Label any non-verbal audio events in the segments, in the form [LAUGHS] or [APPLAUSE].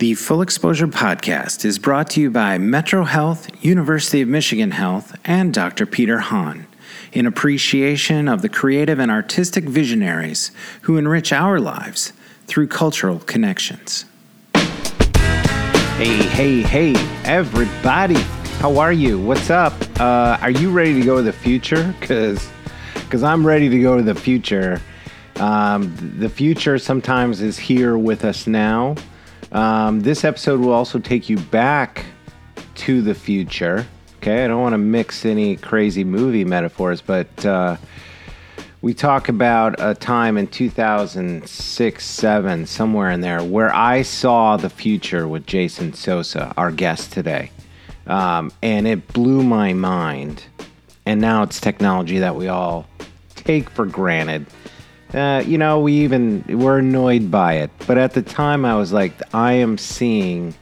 The Full Exposure Podcast is brought to you by Metro Health, University of Michigan Health, and Dr. Peter Hahn in appreciation of the creative and artistic visionaries who enrich our lives through cultural connections. Hey, hey, hey, everybody. How are you? What's up? Uh, are you ready to go to the future? Because because I'm ready to go to the future. Um, the future sometimes is here with us now. Um, this episode will also take you back to the future. Okay, I don't want to mix any crazy movie metaphors, but uh, we talk about a time in 2006, 7, somewhere in there, where I saw the future with Jason Sosa, our guest today. Um, and it blew my mind. And now it's technology that we all take for granted. Uh, you know, we even were annoyed by it. But at the time, I was like, I am seeing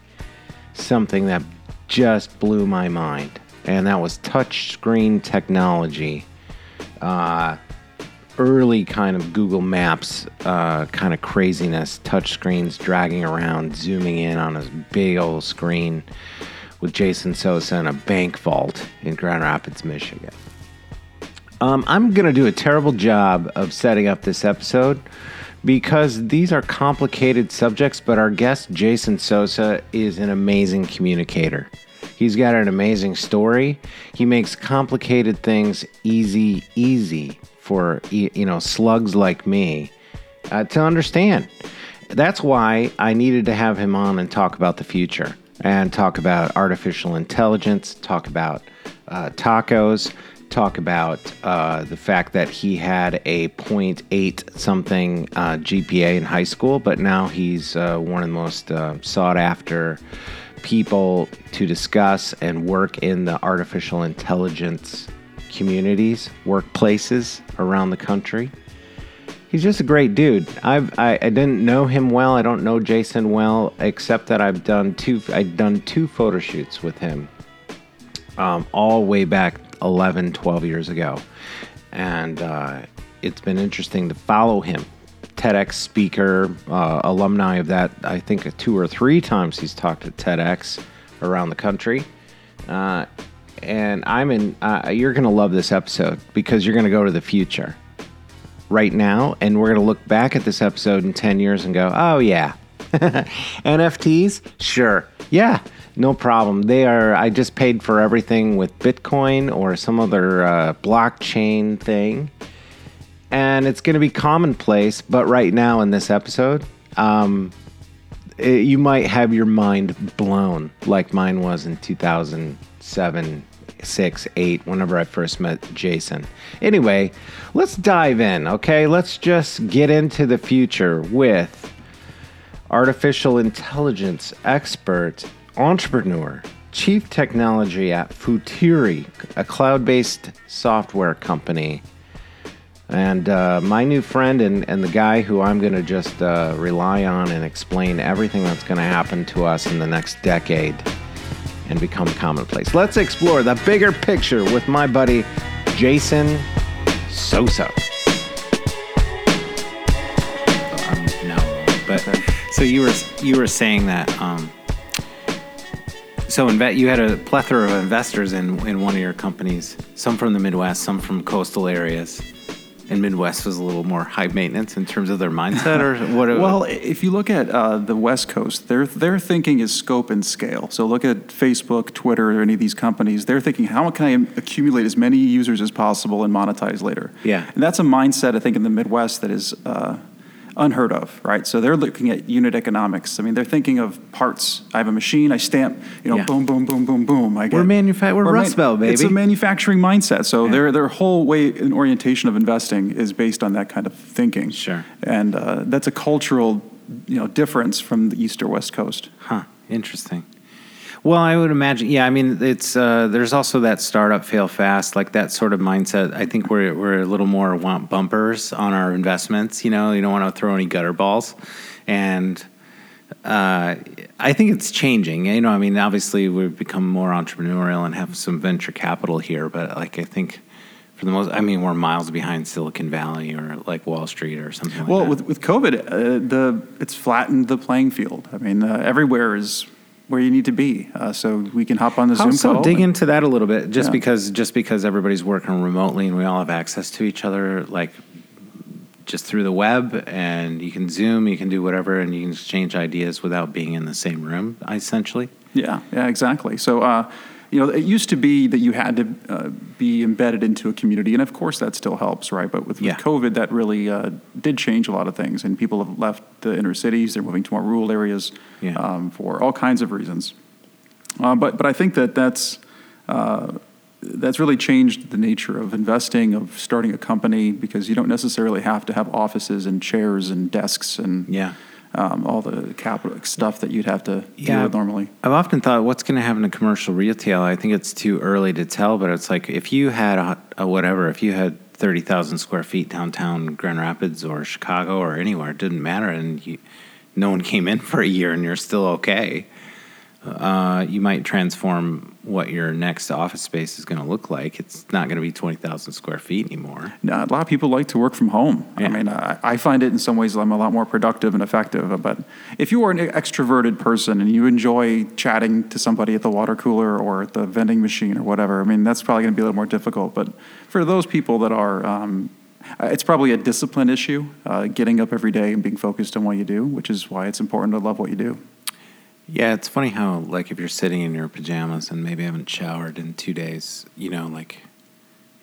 something that just blew my mind. And that was touchscreen technology. Uh, early kind of Google Maps uh, kind of craziness, touchscreens dragging around, zooming in on his big old screen with Jason Sosa in a bank vault in Grand Rapids, Michigan. Um, I'm going to do a terrible job of setting up this episode because these are complicated subjects, but our guest, Jason Sosa, is an amazing communicator. He's got an amazing story. He makes complicated things easy, easy for you know slugs like me uh, to understand. That's why I needed to have him on and talk about the future and talk about artificial intelligence, talk about uh, tacos, talk about uh, the fact that he had a 0.8 something uh, GPA in high school, but now he's uh, one of the most uh, sought after people to discuss and work in the artificial intelligence communities, workplaces around the country. He's just a great dude. I've I, I didn't know him well. I don't know Jason well, except that I've done two. I've done two photo shoots with him, um, all way back 11, 12 years ago, and uh, it's been interesting to follow him. TEDx speaker, uh, alumni of that. I think two or three times he's talked at TEDx around the country. Uh, and I'm in. Uh, you're going to love this episode because you're going to go to the future right now, and we're going to look back at this episode in 10 years and go, oh, yeah. [LAUGHS] NFTs? Sure. Yeah, no problem. They are, I just paid for everything with Bitcoin or some other uh, blockchain thing. And it's going to be commonplace, but right now in this episode, um, it, you might have your mind blown like mine was in 2007 six, eight, whenever I first met Jason. Anyway, let's dive in, okay? Let's just get into the future with artificial intelligence expert, entrepreneur, chief technology at Futuri, a cloud based software company. And uh, my new friend and, and the guy who I'm going to just uh, rely on and explain everything that's going to happen to us in the next decade and become commonplace. Let's explore the bigger picture with my buddy Jason Sosa. No, but so you were you were saying that. Um, so you had a plethora of investors in in one of your companies. Some from the Midwest, some from coastal areas. And Midwest was a little more high maintenance in terms of their mindset, or [LAUGHS] what? Well, if you look at uh, the West Coast, their their thinking is scope and scale. So look at Facebook, Twitter, or any of these companies. They're thinking, how can I accumulate as many users as possible and monetize later? Yeah. and that's a mindset I think in the Midwest that is. Uh, unheard of, right? So they're looking at unit economics. I mean, they're thinking of parts. I have a machine. I stamp. You know, Yeah. boom, boom, boom, boom, boom. I get. We're manufa- we're Rust Belt, baby. It's a manufacturing mindset. So Yeah. their their whole way and orientation of investing is based on that kind of thinking. Sure. And uh, that's a cultural, you know, difference from the East or West Coast. Huh. Interesting. Well, I would imagine. Yeah, I mean, it's uh, there's also that startup fail fast, like that sort of mindset. I think we're we're a little more want bumpers on our investments. You know, you don't want to throw any gutter balls, and uh, I think it's changing. You know, I mean, obviously we've become more entrepreneurial and have some venture capital here, but like I think For the most, I mean, we're miles behind Silicon Valley or like Wall Street or something like Well, that. with, with COVID, uh, the it's flattened the playing field. I mean, uh, everywhere is where you need to be, uh, so we can hop on the Zoom also call. dig and- into that a little bit, just Yeah. because just because everybody's working remotely and we all have access to each other, like just through the web, and you can Zoom, you can do whatever, and you can exchange ideas without being in the same room, essentially. Yeah, yeah, exactly. So, uh, you know, it used to be that you had to uh, be embedded into a community, and of course that still helps, right? But with, with COVID, that really uh, did change a lot of things, and people have left the inner cities. They're moving to more rural areas Yeah. um, for all kinds of reasons. Uh, but but I think that that's uh, that's really changed the nature of investing, of starting a company, because you don't necessarily have to have offices and chairs and desks and Yeah. Um, all the capital stuff that you'd have to deal Yeah. with normally. I've often thought, what's going to happen to commercial retail? I think it's too early to tell, but it's like if you had a, a whatever, if you had 30,000 square feet downtown Grand Rapids or Chicago or anywhere, it didn't matter, and you, no one came in for a year and you're still okay, uh, you might transform what your next office space is going to look like. It's not going to be 20,000 square feet anymore. No, a lot of people like to work from home. I mean, I, I find it in some ways I'm a lot more productive and effective. But if you are an extroverted person and you enjoy chatting to somebody at the water cooler or at the vending machine or whatever, I mean, that's probably going to be a little more difficult. But for those people that are, um, uh, it's probably a discipline issue, uh, getting up every day and being focused on what you do, which is why it's important to love what you do. Yeah, it's funny how like if you're sitting in your pajamas and maybe haven't showered in two days, you know, like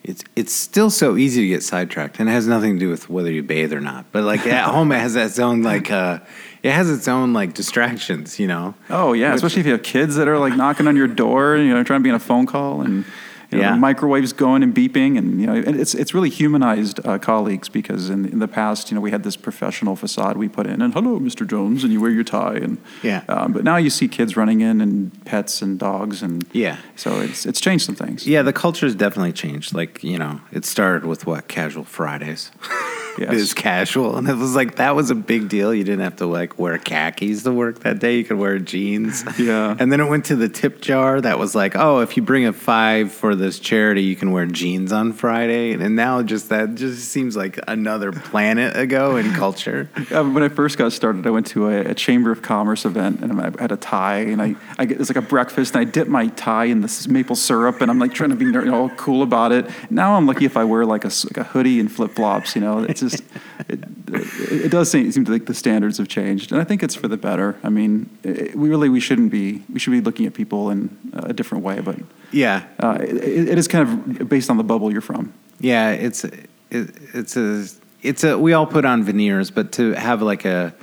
it's it's still so easy to get sidetracked, and it has nothing to do with whether you bathe or not. But like at home, it has its own like uh, it has its own like distractions, you know. Oh yeah, Which- especially if you have kids that are like knocking on your door, you know, trying to be on a phone call, and you know, Yeah. microwaves going and beeping, and you know, and it's it's really humanized uh, colleagues because in in the past, you know, we had this professional facade we put in, and hello, Mr. Jones, and you wear your tie, and Yeah. um, but now you see kids running in and pets and dogs, and Yeah. so it's it's changed some things. Yeah, the culture has definitely changed. Like you know, it started with what casual Fridays. [LAUGHS] Yes. Biz casual, and it was like that was a big deal. You didn't have to like wear khakis to work that day. You could wear jeans. [LAUGHS] Yeah. And then it went to the tip jar that was like, oh, if you bring a five for this charity, you can wear jeans on Friday. And now just that just seems like another planet ago in [LAUGHS] culture. When I first got started, I went to a, a Chamber of Commerce event, and I had a tie, and I, I get, it's like a breakfast, and I dip my tie in this maple syrup, and I'm like trying to be all cool about it. Now I'm lucky if I wear like a, like a hoodie and flip flops. You know, it's just it, it, it does seem, seem like the standards have changed, and I think it's for the better. I mean, it, we really we shouldn't be we should be looking at people in a different way, but Yeah. uh, it, it is kind of based on the bubble you're from. Yeah, it's it, it's a it's a we all put on veneers, but to have like a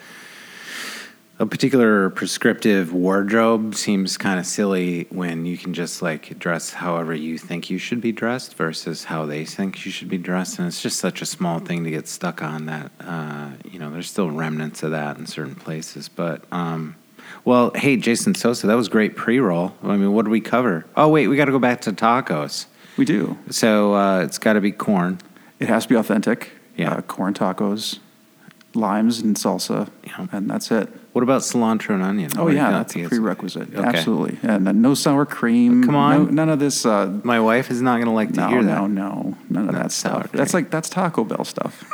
a particular prescriptive wardrobe seems kind of silly when you can just like dress however you think you should be dressed versus how they think you should be dressed, and it's just such a small thing to get stuck on that uh, you know there's still remnants of that in certain places, but. Um, well, hey, Jason Sosa, that was great pre-roll. I mean, what did we cover? Oh, wait, we got to go back to tacos. We do. So uh, it's got to be corn. It has to be authentic. Yeah. Uh, corn tacos, limes and salsa, Yeah. and that's it. What about cilantro and onion? Oh yeah, that's a prerequisite. Okay. Absolutely, and uh, no sour cream. Come on. no, none of this. Uh, My wife is not going to like to no, hear that. no, no, none of Not that sour stuff. That's like that's Taco Bell stuff.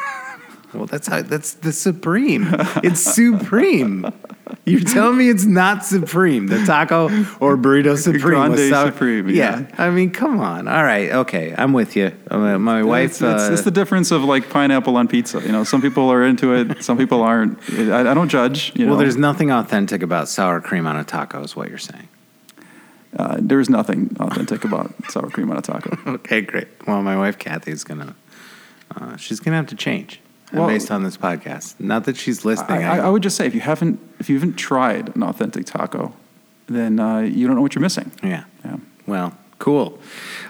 Well, that's how, that's the supreme. It's supreme. You're telling me it's not supreme, the taco or burrito supreme? Grande sour- Supreme, yeah. I mean, come on. All right, okay, I'm with you. Uh, my wife. It's, it's, uh, it's the difference of like pineapple on pizza. You know, some people are into it, some people aren't. I, I don't judge. You know, well, there's nothing authentic about sour cream on a taco, is what you're saying. uh, there's nothing authentic about sour cream on a taco. [LAUGHS] Okay, great. Well, my wife Kathy is gonna. Uh, she's gonna have to change Well- based on this podcast. Not that she's listening. I, I, I would just say if you haven't if you haven't tried an authentic taco, then uh, you don't know what you're missing. yeah. Yeah. Well, cool.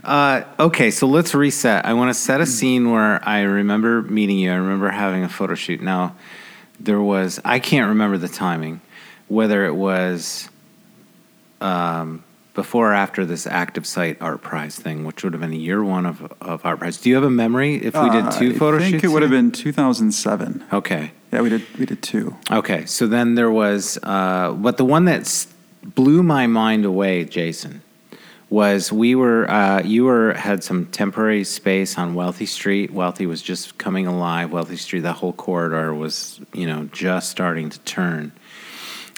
Uh, okay, so let's reset. I want to set a scene where I remember meeting you. I remember having a photo shoot. Now, there was, I can't remember the timing, whether it was um, before or after this ActiveSite art prize thing, which would have been year one of, of ArtPrize. Do you have a memory if we did two photo Uh, I think shoots? it would have been 2007. Okay. Yeah, we did we did two. Okay, so then there was, uh, but the one that blew my mind away, Jason, was we were uh, you were had some temporary space on Wealthy Street. Wealthy was just coming alive. Wealthy Street, that whole corridor was you know just starting to turn.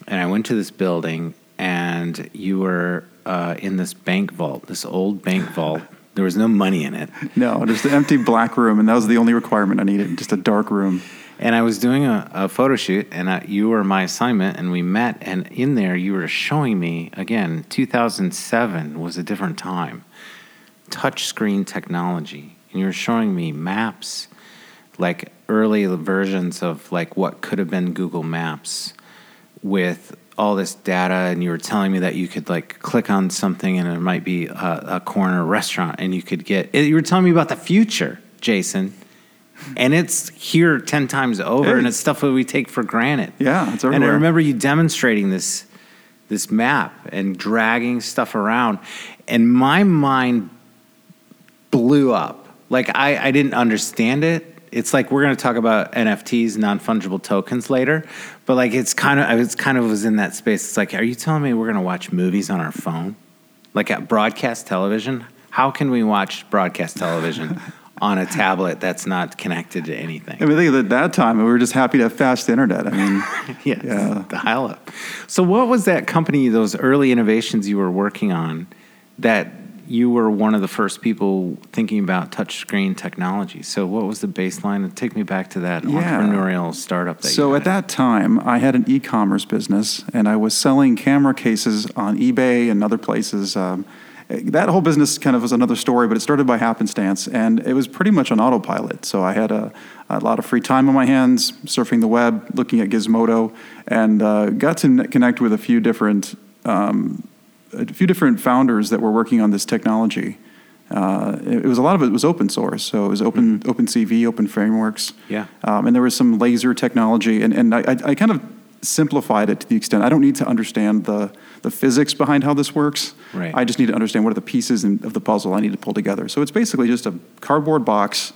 And I went to this building, and you were uh, in this bank vault, this old bank vault. There was no money in it. No, just an empty black room, and that was the only requirement I needed, just a dark room. And I was doing a, a photo shoot, and I, you were my assignment, and we met. And in there, you were showing me again. 2007 was a different time. Touchscreen technology, and you were showing me maps, like early versions of like what could have been Google Maps, with all this data. And you were telling me that you could like click on something, and it might be a, a corner restaurant, and you could get. You were telling me about the future, Jason and it's here 10 times over and it's stuff that we take for granted Yeah, it's everywhere. and i remember you demonstrating this this map and dragging stuff around and my mind blew up like i, I didn't understand it it's like we're going to talk about nfts non-fungible tokens later but like it's kind of i was kind of was in that space it's like are you telling me we're going to watch movies on our phone like at broadcast television how can we watch broadcast television [LAUGHS] on a tablet that's not connected to anything I mean, think at that time, we were just happy to have fast internet. I mean, [LAUGHS] Yes, Yeah. dial up. So, what was that company, those early innovations you were working on that you were one of the first people thinking about touchscreen technology? So, what was the baseline? And take me back to that Yeah. entrepreneurial startup that so at that time, I had an e-commerce business, and I was selling camera cases on eBay and other places. Um, that whole business kind of was another story, but it started by happenstance, and it was pretty much on autopilot. So I had a, a lot of free time on my hands, surfing the web, looking at Gizmodo, and uh, got to connect with a few different um, a few different founders that were working on this technology. Uh, it, it was a lot of it was open source, so it was open OpenCV, openFrameworks. Yeah. Um, and there was some laser technology, and, and I, I, I kind of simplified it to the extent I don't need to understand the, the physics behind how this works. Right. I just need to understand what are the pieces in, of the puzzle I need to pull together. So it's basically just a cardboard box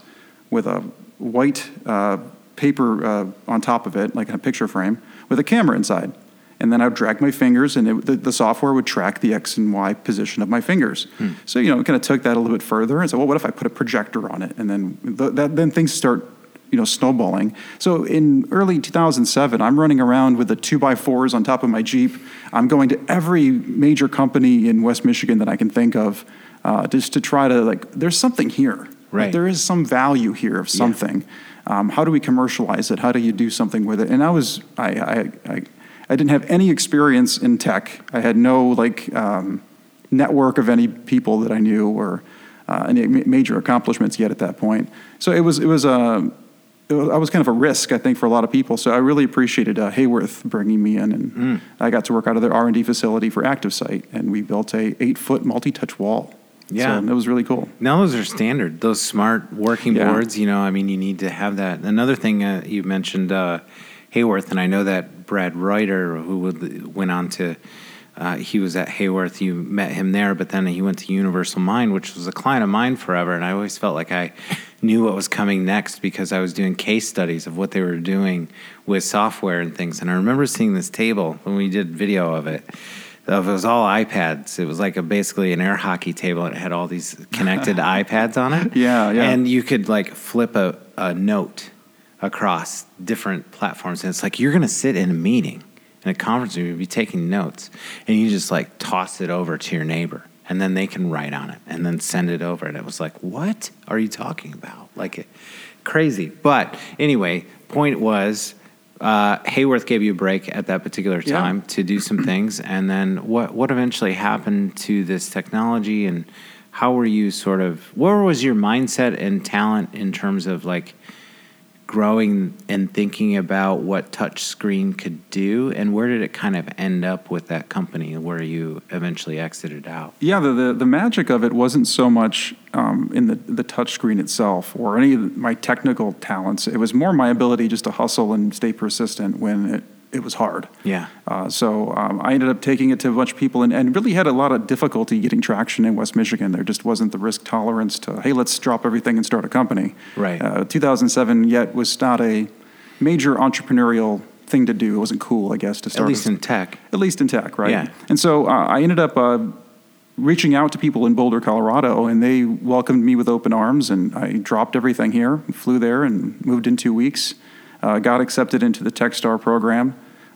with a white uh, paper uh, on top of it, like in a picture frame, with a camera inside. And then I would drag my fingers, and it, the, the software would track the X and Y position of my fingers. So, you know, it kind of took that a little bit further and said, well, what if I put a projector on it? And then, the, that, then things start, you know, snowballing. So in early 2007, I'm running around with the two by fours on top of my Jeep. I'm going to every major company in West Michigan that I can think of uh, just to try to, like, there's something here. Right. There is some value here of something. Um, how do we commercialize it? How do you do something with it? And I was, I, I, I, I didn't have any experience in tech. I had no like um, network of any people that I knew or uh, any major accomplishments yet at that point. So it was, it was a, it was, I was kind of a risk, I think, for a lot of people. So I really appreciated uh, Haworth bringing me in, and I got to work out of their R and D facility for ActiveSite, and we built a eight foot multi touch wall. Yeah. so it was really cool. Now those are standard. Those smart working Yeah. boards. You know, I mean, you need to have that. Another thing uh, you mentioned, uh, Haworth, and I know that Brad Reuter, who would, went on to, uh, he was at Haworth. You met him there, but then he went to Universal Mind, which was a client of mine forever. And I always felt like I knew what was coming next because I was doing case studies of what they were doing with software and things. And I remember seeing this table when we did video of it. Of it was all iPads. It was like a basically an air hockey table, and it had all these connected [LAUGHS] iPads on it. Yeah, yeah. And you could like flip a, a note across different platforms, and it's like you're going to sit in a meeting in a conference room, you'd be taking notes, and you just like toss it over to your neighbor, and then they can write on it, and then send it over. And it was like, what are you talking about? Like, it, crazy. But anyway, point was. Uh, Haworth gave you a break at that particular Yeah. time to do some [CLEARS THROAT] things, and then what? What eventually happened to this technology, and how were you sort of? where was your mindset and talent in terms of like growing and thinking about what touchscreen could do, and where did it kind of end up with that company where you eventually exited out? Yeah, the, the, the magic of it wasn't so much um, in the, the touchscreen itself or any of my technical talents. It was more my ability just to hustle and stay persistent when it, it was hard. Yeah. Uh, so um, I ended up taking it to a bunch of people and, and really had a lot of difficulty getting traction in West Michigan. There just wasn't the risk tolerance to, hey, let's drop everything and start a company. Right. Uh, 2007 yet was not a major entrepreneurial thing to do. It wasn't cool, I guess, to start. At least a- in tech. at least in tech, right? Yeah. And so uh, I ended up uh, reaching out to people in Boulder, Colorado, and they welcomed me with open arms. And I dropped everything here, flew there, and moved in two weeks. Uh, got accepted into the TechStar program,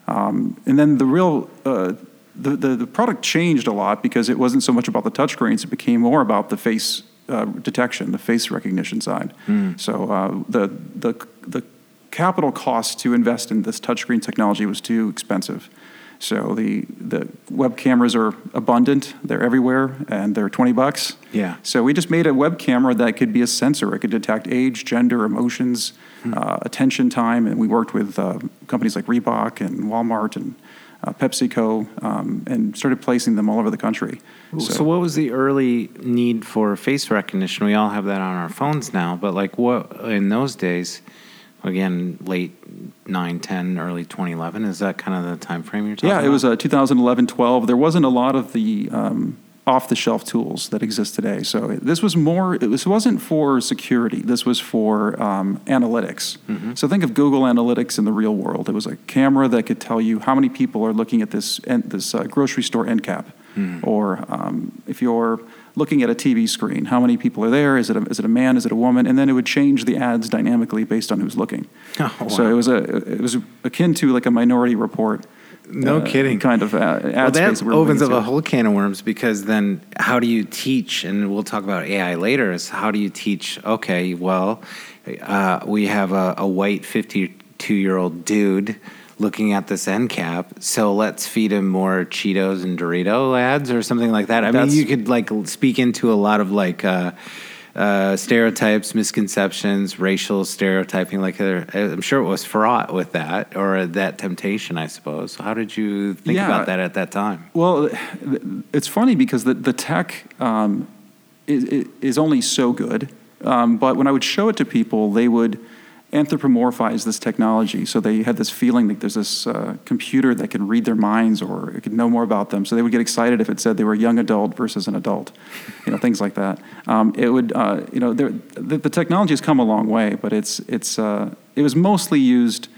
um, and then the real uh, the, the the product changed a lot because it wasn't so much about the touchscreens; it became more about the face uh, detection, the face recognition side. So uh, the the the capital cost to invest in this touchscreen technology was too expensive. So the the web cameras are abundant; they're everywhere, and they're twenty bucks. Yeah. So we just made a web camera that could be a sensor. It could detect age, gender, emotions, uh, attention time, and we worked with uh, companies like Reebok and Walmart and uh, PepsiCo, um, and started placing them all over the country. So, what was the early need for face recognition? We all have that on our phones now, but like what in those days? Again, late 9, 10, early 2011. Is that kind of the time frame you're talking Yeah, about? it was uh, 2011, 12. There wasn't a lot of the um, off-the-shelf tools that exist today. So this was more. It was, wasn't for security. This was for um, analytics. So think of Google Analytics in the real world. It was a camera that could tell you how many people are looking at this this uh, grocery store end cap, or um, if you're looking at a TV screen, how many people are there? Is it a, is it a man? Is it a woman? And then it would change the ads dynamically based on who's looking. [LAUGHS] Oh, So it was a it was akin to like a Minority Report. No uh, kidding. Kind of uh, ad well, that opens up a whole can of worms because then how do you teach? And we'll talk about AI later. Is how do you teach? Okay, well, uh, we have a, a white fifty-two-year-old dude looking at this end cap, so let's feed him more Cheetos and Dorito ads or something like that. I mean, you could like speak into a lot of like. Uh, uh, stereotypes, misconceptions, racial stereotyping. Like uh, I'm sure it was fraught with that or that temptation. I suppose. How did you think Yeah. about that at that time? Well, it's funny because the, the tech um, is, is only so good. Um, but when I would show it to people, they would anthropomorphize this technology. So they had this feeling that there's this uh, computer that can read their minds or it could know more about them. So they would get excited if it said they were a young adult versus an adult, you know, things like that. Um, it would, uh, you know, the, the technology has come a long way, but it's, it's, uh, it was mostly used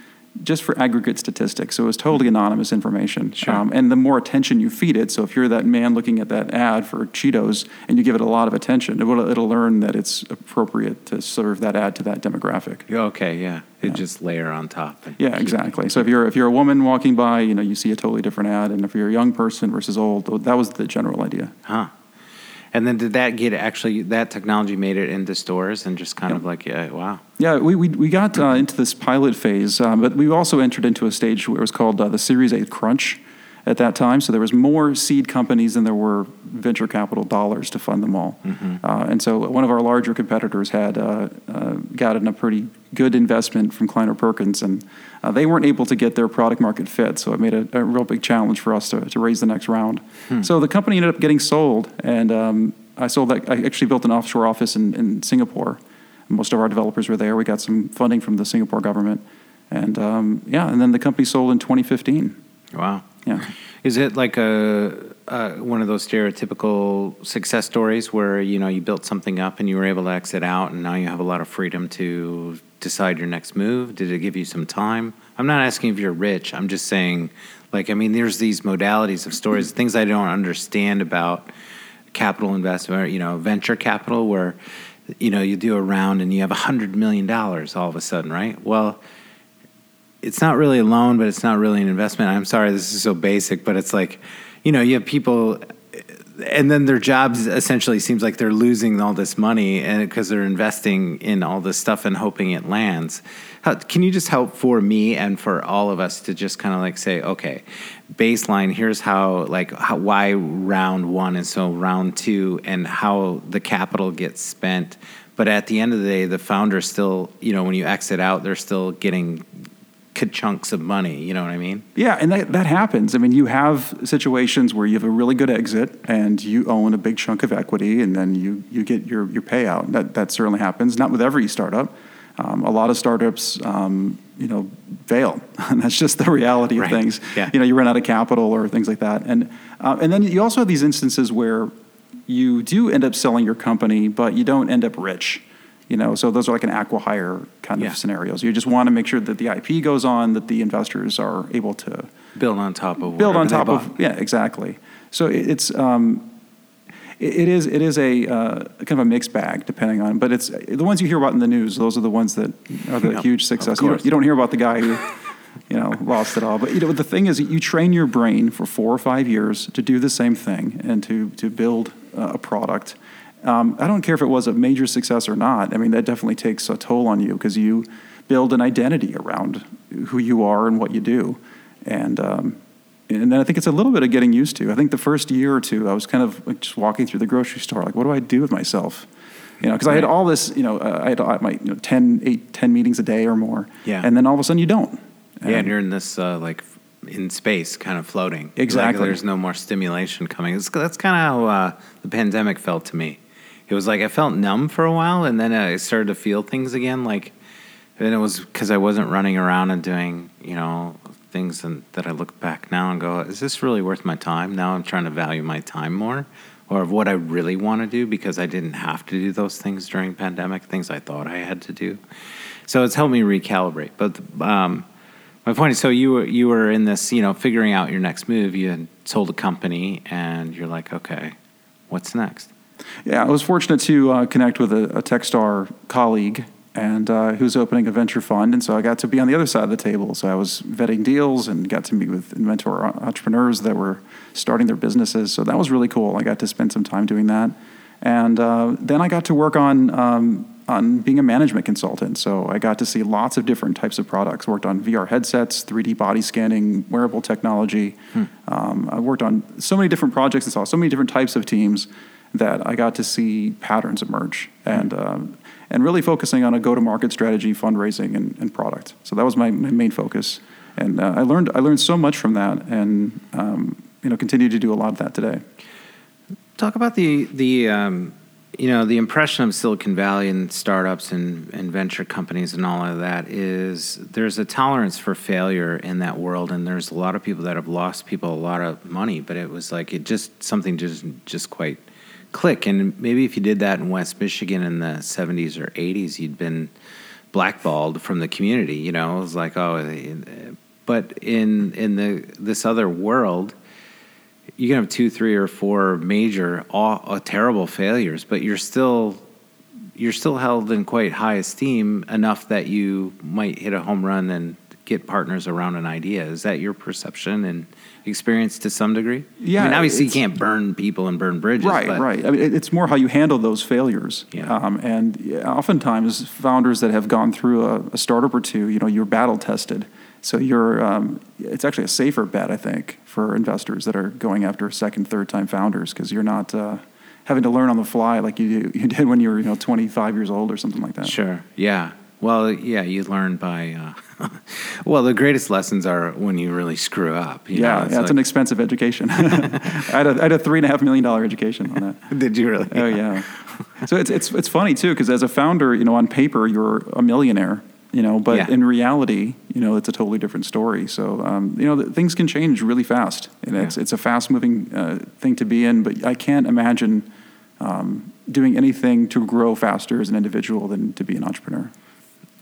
just for aggregate statistics. So it was totally anonymous information. Sure. Um, and the more attention you feed it, so if you're that man looking at that ad for Cheetos and you give it a lot of attention, it will, it'll learn that it's appropriate to serve that ad to that demographic. Okay, yeah. It just layer on top. and Yeah, exactly. So if you're if you're a woman walking by, you know, you see a totally different ad, and if you're a young person versus old, that was the general idea. Huh. And then did that get actually that technology made it into stores and just kind of like yeah, wow. Yeah, we, we, we got uh, into this pilot phase, um, but we also entered into a stage where it was called uh, the Series A crunch at that time. So there was more seed companies than there were venture capital dollars to fund them all. Uh, and so one of our larger competitors had uh, uh, gotten a pretty good investment from Kleiner Perkins, and uh, they weren't able to get their product market fit. So it made a, a real big challenge for us to, to raise the next round. So the company ended up getting sold, and um, I sold that. I actually built an offshore office in, in Singapore. Most of our developers were there. We got some funding from the Singapore government, and um, yeah, and then the company sold in 2015. Wow. Yeah. Is it like a, uh, one of those stereotypical success stories where you know you built something up and you were able to exit out and now you have a lot of freedom to decide your next move? Did it give you some time? I'm not asking if you're rich. I'm just saying, like, I mean, there's these modalities of stories, mm-hmm. things I don't understand about capital investment, or, you know, venture capital, where you know you do a round and you have a hundred million dollars all of a sudden, right? Well it's not really a loan, but it's not really an investment. I'm sorry, this is so basic, but it's like, you know, you have people, and then their jobs essentially seems like they're losing all this money, and because they're investing in all this stuff and hoping it lands. How, can you just help for me and for all of us to just kind of like say, okay, baseline. Here's how, like, how, why round one and so round two, and how the capital gets spent. But at the end of the day, the founder's still, you know, when you exit out, they're still getting chunks of money. You know what I mean? Yeah, and that, that happens. I mean, you have situations where you have a really good exit and you own a big chunk of equity, and then you, you get your, your payout. That, that certainly happens, not with every startup. Um, a lot of startups, um, you know, fail, and [LAUGHS] that's just the reality of Right. things. Yeah. You know, you run out of capital or things like that, and uh, and then you also have these instances where you do end up selling your company, but you don't end up rich. You know, so those are like an acqui-hire kind Yeah. of scenarios. You just want to make sure that the IP goes on, that the investors are able to Build on top of build on top of yeah exactly so it- it's um, it, is it is a uh, kind of a mixed bag depending on. But it's the ones you hear about in the news. Those are the ones that are the [LAUGHS] huge success. You don't, you don't hear about the guy who. You know, [LAUGHS] lost it all. But you know, the thing is, you train your brain for four or five years to do the same thing and to to build uh, a product. Um, I don't care if it was a major success or not. I mean, that definitely takes a toll on you because you build an identity around who you are and what you do. And um, and then I think it's a little bit of getting used to. I think the first year or two, I was kind of like just walking through the grocery store, like, what do I do with myself? You know, because I had all this, you know, uh, I had my you know, 10, 8, 10 meetings a day or more. Yeah. And then all of a sudden you don't. Yeah, and you're in this uh, like in space, kind of floating. Exactly. Like there's no more stimulation coming. It's, that's kind of how uh, the pandemic felt to me. It was like I felt numb for a while, and then I started to feel things again. Like, and it was because I wasn't running around and doing, you know, things and, that I look back now and go, is this really worth my time? Now I'm trying to value my time more, or of what I really want to do because I didn't have to do those things during pandemic, things I thought I had to do. So it's helped me recalibrate. But um, my point is, so you were you were in this, you know, figuring out your next move. You had sold a company, and you're like, okay, what's next? Yeah, I was fortunate to uh, connect with a, a Techstar colleague and uh, who's opening a venture fund, and so I got to be on the other side of the table. So I was vetting deals and got to meet with mentor entrepreneurs that were starting their businesses. So that was really cool. I got to spend some time doing that, and uh, then I got to work on. Um, on being a management consultant. So I got to see lots of different types of products. Worked on VR headsets, 3D body scanning, wearable technology. Um, I worked on so many different projects and saw so many different types of teams that I got to see patterns emerge and um, and really focusing on a go-to-market strategy, fundraising, and, and product. So that was my, my main focus, and uh, I learned I learned so much from that, and um, you know continue to do a lot of that today. Talk about the the um, you know the impression of Silicon Valley and startups and, and venture companies and all of that is there's a tolerance for failure in that world, and there's a lot of people that have lost people a lot of money, but it was like it just something just just quite click. And maybe if you did that in West Michigan in the 70s or 80s, you'd been blackballed from the community. You know, it was like oh, eh, but in in the this other world you can have two, three, or four major, all, uh, terrible failures, but you're still you're still held in quite high esteem enough that you might hit a home run and get partners around an idea. Is that your perception and experience to some degree? Yeah, I mean, obviously you can't burn people and burn bridges. Right, but right. I mean, it's more how you handle those failures. Yeah. Um, and oftentimes, founders that have gone through a, a startup or two, you know, you're battle tested. So you're, um, it's actually a safer bet, I think, for investors that are going after second, third time founders because you're not uh, having to learn on the fly like you do, [LAUGHS] you did when you were, you know, 25 years old or something like that. Sure. Yeah. Well, yeah, you learn by. Uh, [LAUGHS] well, the greatest lessons are when you really screw up. you Yeah, know, yeah, it's an expensive education. [LAUGHS] I, had a, I had a three and a half million dollar education on that. [LAUGHS] Did you really? Oh yeah. So it's it's it's funny too because as a founder, you know, on paper you're a millionaire, you know, but Yeah. in reality, you know, it's a totally different story. So um, you know, things can change really fast, and it's Yeah. it's a fast moving uh, thing to be in. But I can't imagine um, doing anything to grow faster as an individual than to be an entrepreneur.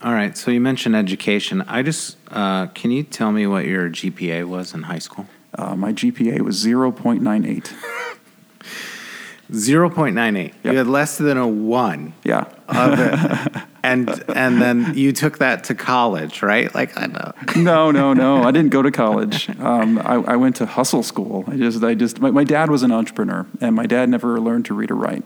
All right. So you mentioned education. I just uh, can you tell me what your GPA was in high school? Uh, my GPA was zero point nine eight. Zero point nine eight. Yep. You had less than a one Yeah. of it, [LAUGHS] and and then you took that to college, right? Like I know. no, no, no. [LAUGHS] I didn't go to college. Um, I, I went to hustle school. I just, I just. My, my dad was an entrepreneur, and my dad never learned to read or write.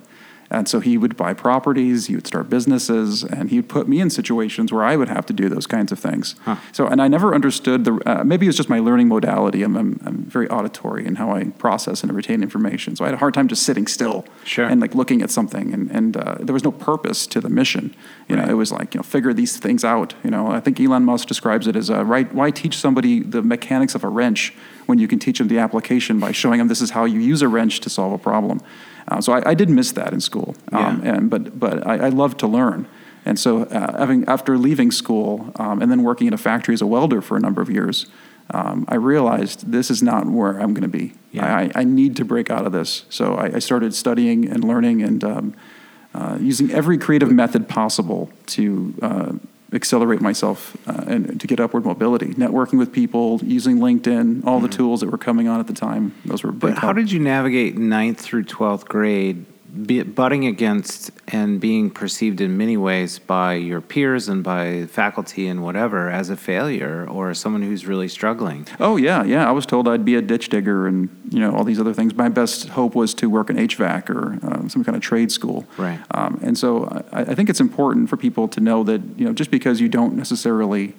And so he would buy properties, he would start businesses, and he would put me in situations where I would have to do those kinds of things. So, and I never understood the. Uh, maybe it was just my learning modality. I'm, I'm, I'm very auditory in how I process and retain information. So I had a hard time just sitting still Sure. and like looking at something, and and uh, there was no purpose to the mission. You know, it was like you know, figure these things out. You know, I think Elon Musk describes it as uh, right. Why teach somebody the mechanics of a wrench when you can teach them the application by showing them this is how you use a wrench to solve a problem. Uh, so I, I did miss that in school, um, Yeah. and but but I, I love to learn. And so, uh, having after leaving school um, and then working in a factory as a welder for a number of years, um, I realized this is not where I'm going to be. Yeah. I, I need to break out of this. So I, I started studying and learning and um, uh, using every creative method possible to uh, accelerate myself uh, and to get upward mobility. Networking with people, using LinkedIn, all the tools that were coming on at the time. Those were. But how help. did you navigate ninth through 12th grade, be, butting against and being perceived in many ways by your peers and by faculty and whatever as a failure or someone who's really struggling? Oh yeah, yeah. I was told I'd be a ditch digger and you know all these other things. My best hope was to work in HVAC or uh, some kind of trade school. Right. Um, and so I, I think it's important for people to know that you know just because you don't necessarily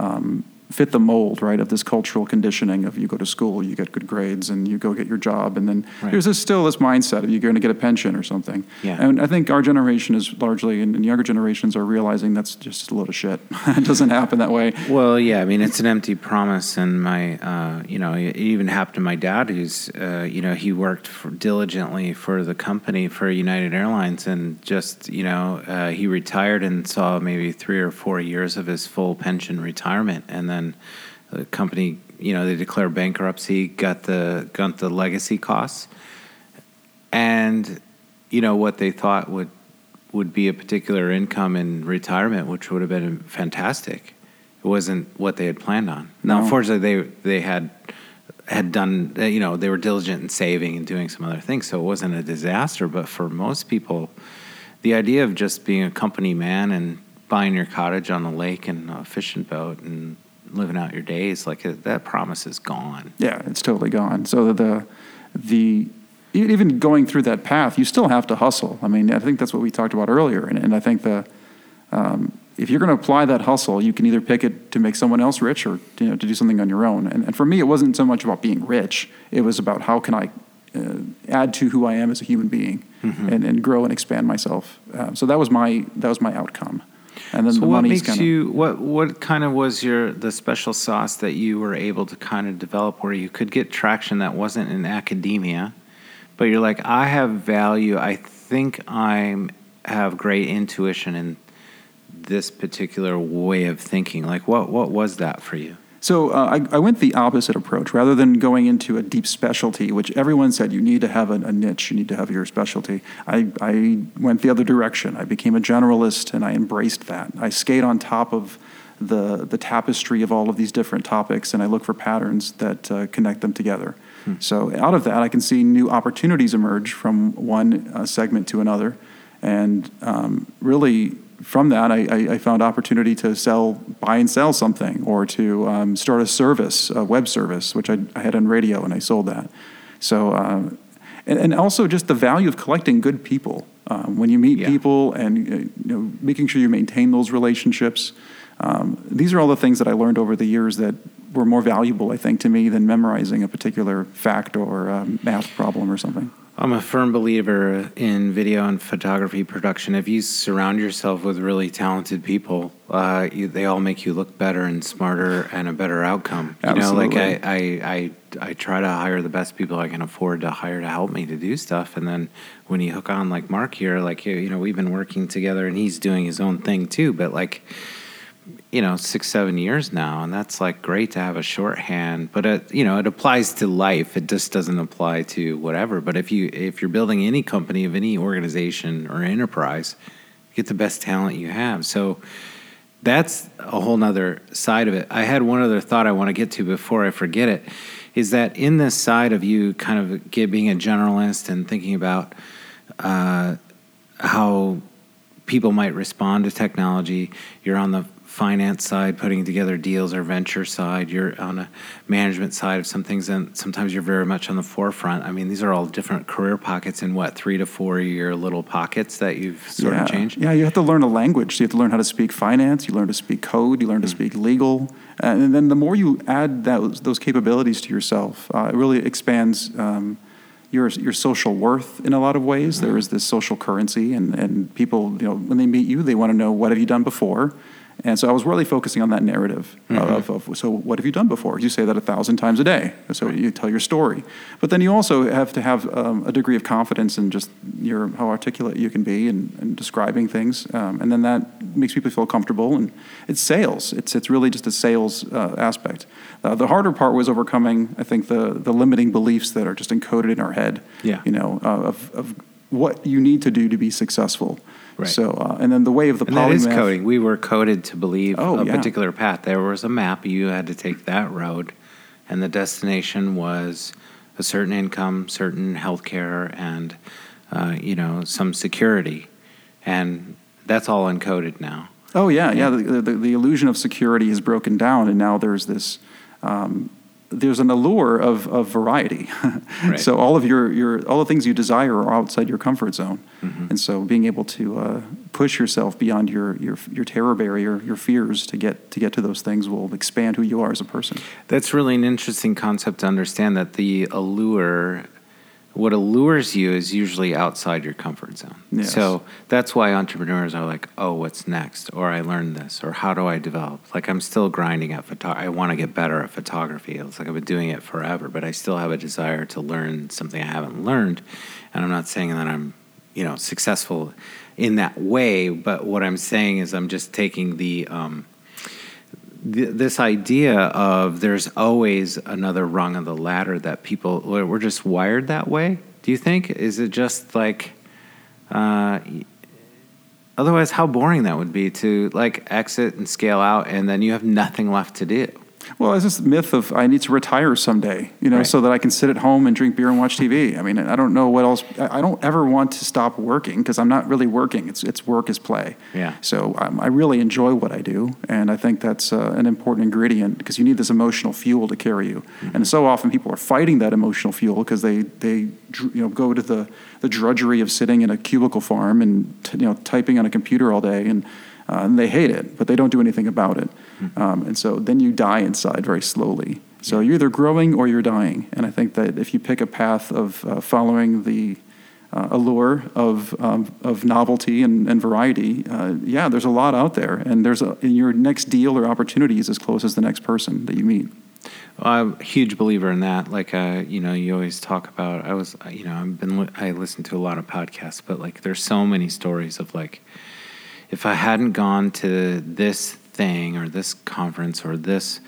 um, fit the mold, right, of this cultural conditioning of you go to school, you get good grades, and you go get your job, and then Right. there's this, still this mindset of you're going to get a pension or something. Yeah. And I think our generation is largely, and, younger generations are realizing that's just a load of shit. [LAUGHS] it doesn't happen that way. Well, yeah, I mean, it's an empty promise. And my, uh, you know, it even happened to my dad, who's, uh, you know, he worked for, diligently for the company for United Airlines and just, you know, uh, he retired and saw maybe three or four years of his full pension retirement. And then the company, you know, they declared bankruptcy, got the, got the legacy costs. And, you know, what they thought would, would be a particular income in retirement, which would have been fantastic. It wasn't what they had planned on. Now, No. unfortunately, they they had had done you know they were diligent in saving and doing some other things, so it wasn't a disaster. But for most people, the idea of just being a company man and buying your cottage on the lake and a fishing boat and living out your days like that promise is gone. Yeah, it's totally gone. So the the even going through that path, you still have to hustle. I mean, I think that's what we talked about earlier, and, and I think the um, if you're going to apply that hustle, you can either pick it to make someone else rich or you know to do something on your own. And, and for me, it wasn't so much about being rich; it was about how can I uh, add to who I am as a human being and, and grow and expand myself. Uh, so that was my that was my outcome. And then So the what makes you what what kind of was your the special sauce that you were able to kind of develop where you could get traction that wasn't in academia, but you're like I have value. I think I'm have great intuition in this particular way of thinking. Like what what was that for you? So uh, I, I went the opposite approach. Rather than going into a deep specialty, which everyone said you need to have a, a niche, you need to have your specialty, I, I went the other direction. I became a generalist and I embraced that. I skate on top of the, the tapestry of all of these different topics and I look for patterns that uh, connect them together. So out of that, I can see new opportunities emerge from one uh, segment to another. And um, really, from that, I, I, I found opportunity to sell, buy and sell something, or to um, start a service, a web service, which I, I had on radio, and I sold that. So, uh, and, and also just the value of collecting good people. Um, when you meet Yeah. people and uh, you know, making sure you maintain those relationships. Um, these are all the things that I learned over the years that were more valuable, I think, to me than memorizing a particular fact or math problem or something. I'm a firm believer in video and photography production. If you surround yourself with really talented people, uh, you, they all make you look better and smarter and a better outcome. You know, like I, I, I, I try to hire the best people I can afford to hire to help me to do stuff. And then when you hook on like Mark here, like, you know, we've been working together and he's doing his own thing too, but like, you know six seven years now and that's like great to have a shorthand but it you know it applies to life. It just doesn't apply to whatever. But if you if you're building any company of any organization or enterprise get the best talent you have. So that's a whole nother side of it. I had one other thought i want to get to before i forget it is that in this side of you kind of being a generalist and thinking about uh, how people might respond to technology. You're on the finance side, putting together deals, or venture side. You're on a management side of some things, and sometimes you're very much on the forefront. I mean, these are all different career pockets in what three to four year little pockets that you've sort yeah. of changed. Yeah, you have to learn a language. So you have to learn how to speak finance. You learn to speak code. You learn to speak legal. And then the more you add those, those capabilities to yourself, uh, it really expands um, your your social worth in a lot of ways. There is this social currency, and and people, you know, when they meet you, they want to know what have you done before. And so I was really focusing on that narrative of, of, so what have you done before? You say that a thousand times a day. So you tell your story. But then you also have to have um, a degree of confidence in just your how articulate you can be and, and describing things. Um, and then that makes people feel comfortable. And it's sales. It's, it's really just a sales uh, aspect. Uh, the harder part was overcoming, I think, the, the limiting beliefs that are just encoded in our head. Yeah. You know, uh, of, of what you need to do to be successful. Right. So, uh, and then the way of the And that is polymath. coding. We were coded to believe Oh, a yeah. particular path. There was a map. You had to take that road, and the destination was a certain income, certain health care, and uh, you know some security, and that's all encoded now. Oh yeah, yeah. The, the, the illusion of security is broken down, and now there's this. Um, there's an allure of, of variety. [LAUGHS] Right. So all of your, your all the things you desire are outside your comfort zone, Mm-hmm. and so being able to uh, push yourself beyond your, your your terror barrier, your fears to get to get to those things will expand who you are as a person. That's really an interesting concept to understand. That the allure, what allures you, is usually outside your comfort zone. Yes. So that's why entrepreneurs are like, "Oh, what's next?" Or "I learned this," or "How do I develop?" Like I'm still grinding at photo. I want to get better at photography. It's like I've been doing it forever, but I still have a desire to learn something I haven't learned. And I'm not saying that I'm, you know, successful in that way. But what I'm saying is I'm just taking the um, th- this idea of there's always another rung of the ladder that people we're we're just wired that way. Do you think? Is it just like? Uh, otherwise, how boring that would be to like exit and scale out, and then you have nothing left to do. Well, it's this myth of I need to retire someday, you know, Right. so that I can sit at home and drink beer and watch TV. I mean, I don't know what else. I don't ever want to stop working because I'm not really working. It's it's work is play. Yeah. So um, I really enjoy what I do, and I think that's uh, an important ingredient because you need this emotional fuel to carry you. And so often people are fighting that emotional fuel because they they you know go to the the drudgery of sitting in a cubicle farm and t- you know typing on a computer all day and. Uh, and they hate it, but they don't do anything about it. Um, and so then you die inside very slowly. So you're either growing or you're dying. And I think that if you pick a path of uh, following the uh, allure of, um, of novelty and, and variety, uh, yeah, there's a lot out there. And there's a, and your next deal or opportunity is as close as the next person that you meet. I'm a huge believer in that. Like, uh, you know, you always talk about. I was, you know, I've been. I listen to a lot of podcasts, but like, there's so many stories of like, if I hadn't gone to this thing or this conference or this,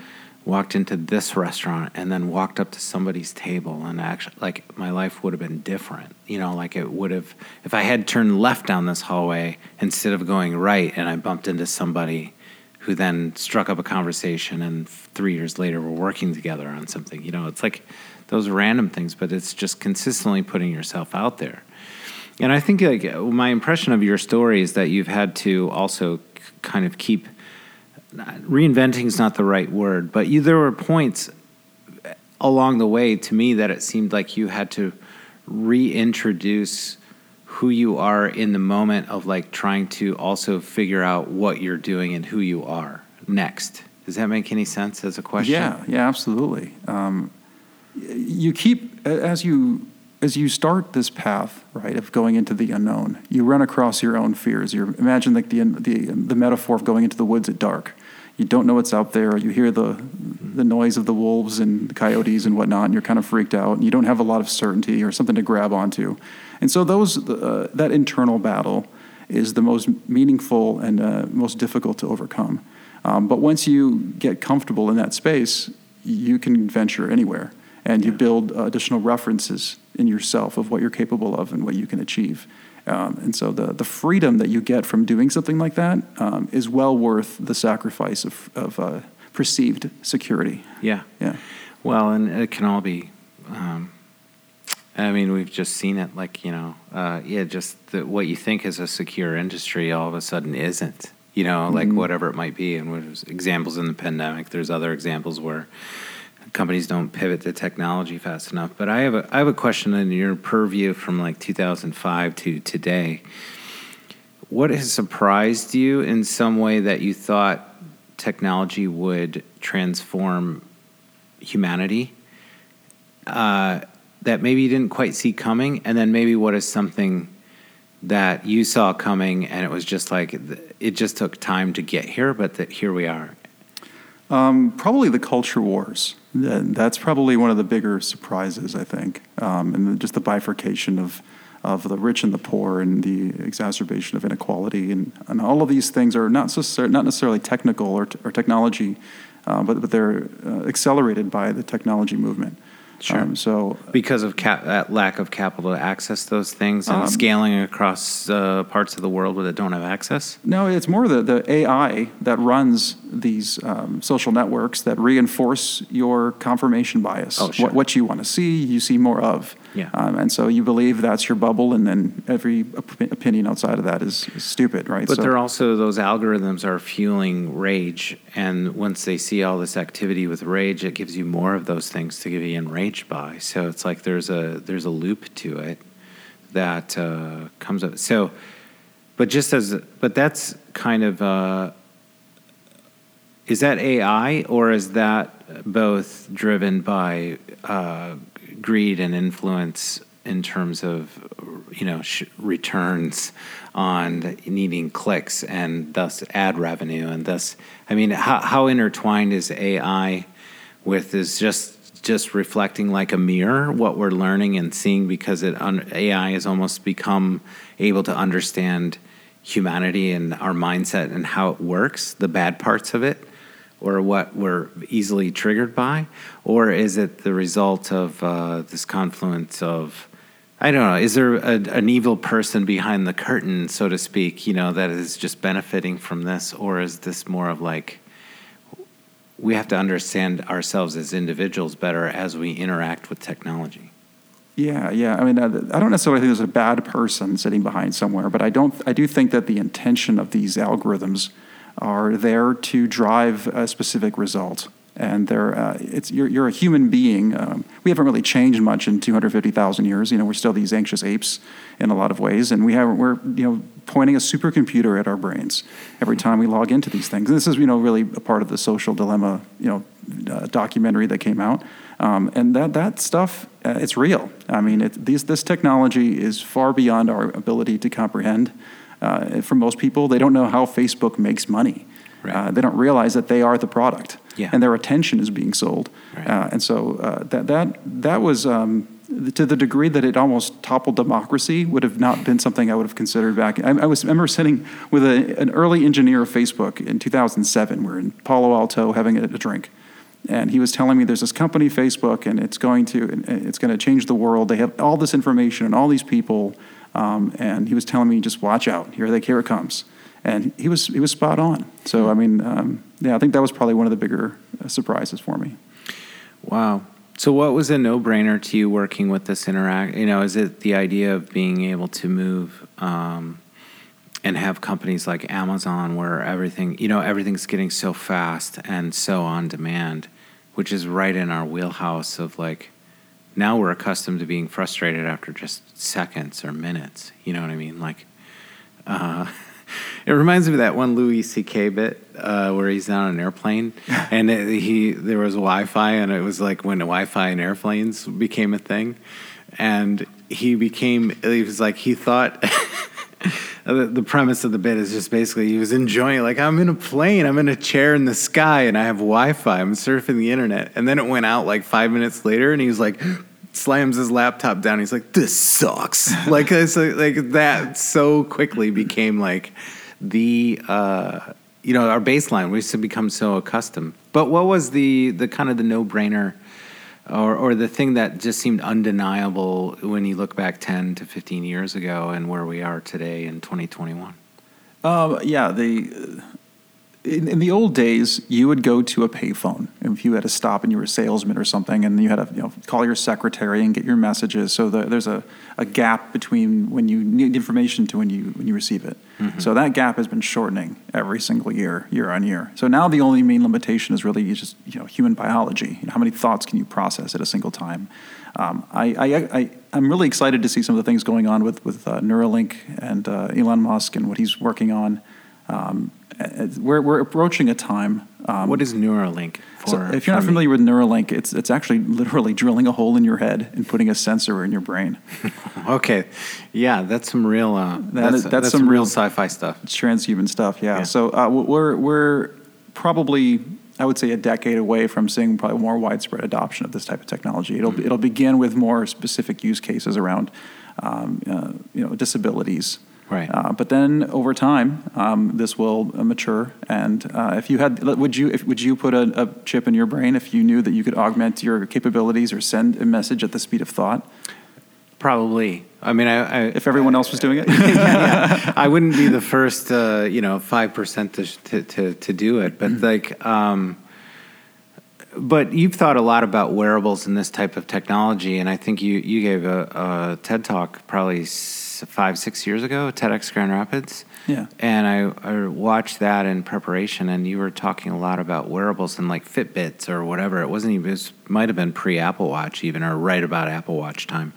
walked into this restaurant and then walked up to somebody's table and actually, like, my life would have been different. You know, like it would have if I had turned left down this hallway instead of going right, and I bumped into somebody who then struck up a conversation and three years later we're working together on something you know it's like those random things but it's just consistently putting yourself out there and i think like my impression of your story is that you've had to also kind of keep reinventing is not the right word but you there were points along the way to me that it seemed like you had to reintroduce who you are in the moment of like trying to also figure out what you're doing and who you are next. Does that make any sense as a question? Yeah, yeah, absolutely. Um, you keep as you as you start this path, right, of going into the unknown. You run across your own fears. You imagine like the the the metaphor of going into the woods at dark. You don't know what's out there. You hear the the noise of the wolves and the coyotes and whatnot, and you're kind of freaked out. And you don't have a lot of certainty or something to grab onto. And so those uh, that internal battle is the most meaningful and uh, most difficult to overcome. Um, but once you get comfortable in that space, you can venture anywhere and you build uh, additional references in yourself of what you're capable of and what you can achieve. Um, and so the, the freedom that you get from doing something like that um, is well worth the sacrifice of, of uh, perceived security. Yeah. Yeah. Well, and it can all be. Um, I mean, we've just seen it. Like you know, uh, yeah, just the, what you think is a secure industry, all of a sudden isn't. You know, like whatever it might be. And there's examples in the pandemic. There's other examples where companies don't pivot to technology fast enough. But I have a I have a question in your purview from like 2005 to today. What has surprised you in some way that you thought technology would transform humanity uh, that maybe you didn't quite see coming, and then maybe what is something that you saw coming, and it was just like it just took time to get here, but that here we are. Um, probably the culture wars. That's probably one of the bigger surprises, I think, um, and just the bifurcation of of the rich and the poor, and the exacerbation of inequality, and, and all of these things are not necessarily not necessarily technical or, t- or technology, uh, but but they're uh, accelerated by the technology movement. Sure. Um, so because of cap- that lack of capital to access those things and Um, scaling across uh, parts of the world where they don't have access. No, it's more the, the AI that runs these um, social networks that reinforce your confirmation bias. Oh, sure. what, what you want to see, you see more of. Yeah. Um, and so you believe that's your bubble, and then every op- opinion outside of that is, is stupid, right? But so, they're also those algorithms are fueling rage, and once they see all this activity with rage, it gives you more of those things to be enraged by. So it's like there's a there's a loop to it that uh, comes up. So, but just as but that's kind of uh, is that AI or is that both driven by uh, greed and influence in terms of you know sh- returns on needing clicks and thus ad revenue and thus I mean how, how intertwined is AI with is just just reflecting like a mirror what we're learning and seeing because it AI has almost become able to understand humanity and our mindset and how it works the bad parts of it or what we're easily triggered by, or is it the result of uh, this confluence of, I don't know, is there a, an evil person behind the curtain, so to speak, you know, that is just benefiting from this, or is this more of like, we have to understand ourselves as individuals better as we interact with technology? Yeah, yeah. I mean, I I don't necessarily think there's a bad person sitting behind somewhere, but I don't. I do think that the intention of these algorithms are there to drive a specific result, and they're. Uh, it's you're, you're a human being. Um, we haven't really changed much in 250,000 years. You know, we're still these anxious apes in a lot of ways, and we have we're you know pointing a supercomputer at our brains every time we log into these things. And this is you know really a part of the social dilemma. You know, uh, documentary that came out. Um, and that, that stuff, uh, it's real. I mean, it, these, this technology is far beyond our ability to comprehend. Uh, for most people, they don't know how Facebook makes money. Right. Uh, they don't realize that they are the product, Yeah. and their attention is being sold. Right. Uh, and so uh, that, that, that was, um, to the degree that it almost toppled democracy, would have not been something I would have considered back. I, I was I remember sitting with a, an early engineer of Facebook in 2007. We are in Palo Alto having a, a drink and he was telling me there's this company facebook and it's going to it's going to change the world they have all this information and all these people um, and he was telling me just watch out here they here it comes and he was he was spot on so i mean um, yeah i think that was probably one of the bigger uh, surprises for me Wow. So, what was a no-brainer to you working with this interact? You know, is it the idea of being able to move um, and have companies like Amazon, where everything, you know, everything's getting so fast and so on demand, which is right in our wheelhouse of like. Now we're accustomed to being frustrated after just seconds or minutes. You know what I mean? Like, uh, [LAUGHS] it reminds me of that one Louis C.K. bit uh, where he's on an airplane [LAUGHS] and it, he there was Wi-Fi and it was like when Wi-Fi in airplanes became a thing, and he became he was like he thought. [LAUGHS] The, the premise of the bit is just basically he was enjoying it. Like, I'm in a plane, I'm in a chair in the sky, and I have Wi Fi, I'm surfing the internet. And then it went out like five minutes later, and he was like, slams his laptop down. He's like, "This sucks." [LAUGHS] like, it's like, like that so quickly became like the uh, you know our baseline. We used to become so accustomed. But what was the the kind of the no brainer, or or the thing that just seemed undeniable when you look back ten to fifteen years ago and where we are today in twenty twenty one? Um, yeah, the in, in the old days, you would go to a payphone if you had to stop and you were a salesman or something, and you had to you know, call your secretary and get your messages. So the, there's a, a gap between when you need information to when you when you receive it. So that gap has been shortening every single year, year on year. So now the only main limitation is really just you know human biology. You know, how many thoughts can you process at a single time? Um, I, I, I, I'm really excited to see some of the things going on with, with uh, Neuralink and uh, Elon Musk and what he's working on. Um, we're, we're approaching a time. Um, what is Neuralink? For, so if you're not for me? familiar with Neuralink, it's, it's actually literally drilling a hole in your head and putting a sensor in your brain. [LAUGHS] Okay, yeah, that's some real. Uh, that's, is- that's, that's some some real sci-fi stuff. It's transhuman stuff, yeah. Yeah. So uh, we're, we're probably, I would say, a decade away from seeing probably more widespread adoption of this type of technology. It'll, it'll begin with more specific use cases around, um, uh, you know, disabilities. Right. Uh, but then over time, um, this will uh, mature. And uh, if you had, would you if, would you put a, a chip in your brain if you knew that you could augment your capabilities or send a message at the speed of thought? Probably. I mean, I, I If everyone else was doing it, [LAUGHS] [LAUGHS] I wouldn't be the first, uh, you know, five percent to, to to do it, but like, um, but you've thought a lot about wearables and this type of technology, and I think you you gave a, a TED talk probably five six years ago, TEDx Grand Rapids. Yeah. And I, I watched that in preparation, and you were talking a lot about wearables and like Fitbits or whatever. It wasn't even. It might have been pre Apple Watch even, or right about Apple Watch time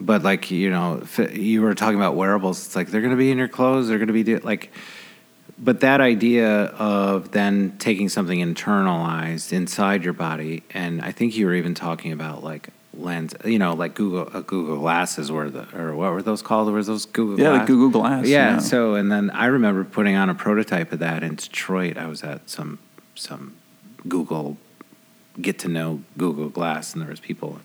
but like you know you were talking about wearables it's like they're going to be in your clothes they're going to be do- like but that idea of then taking something internalized inside your body and i think you were even talking about like lens you know like google uh, google glasses were the or what were those called were those google yeah, Glass? Google Glass. yeah, so and then i remember putting on a prototype of that in detroit i was at some some google get to know google glass and there was people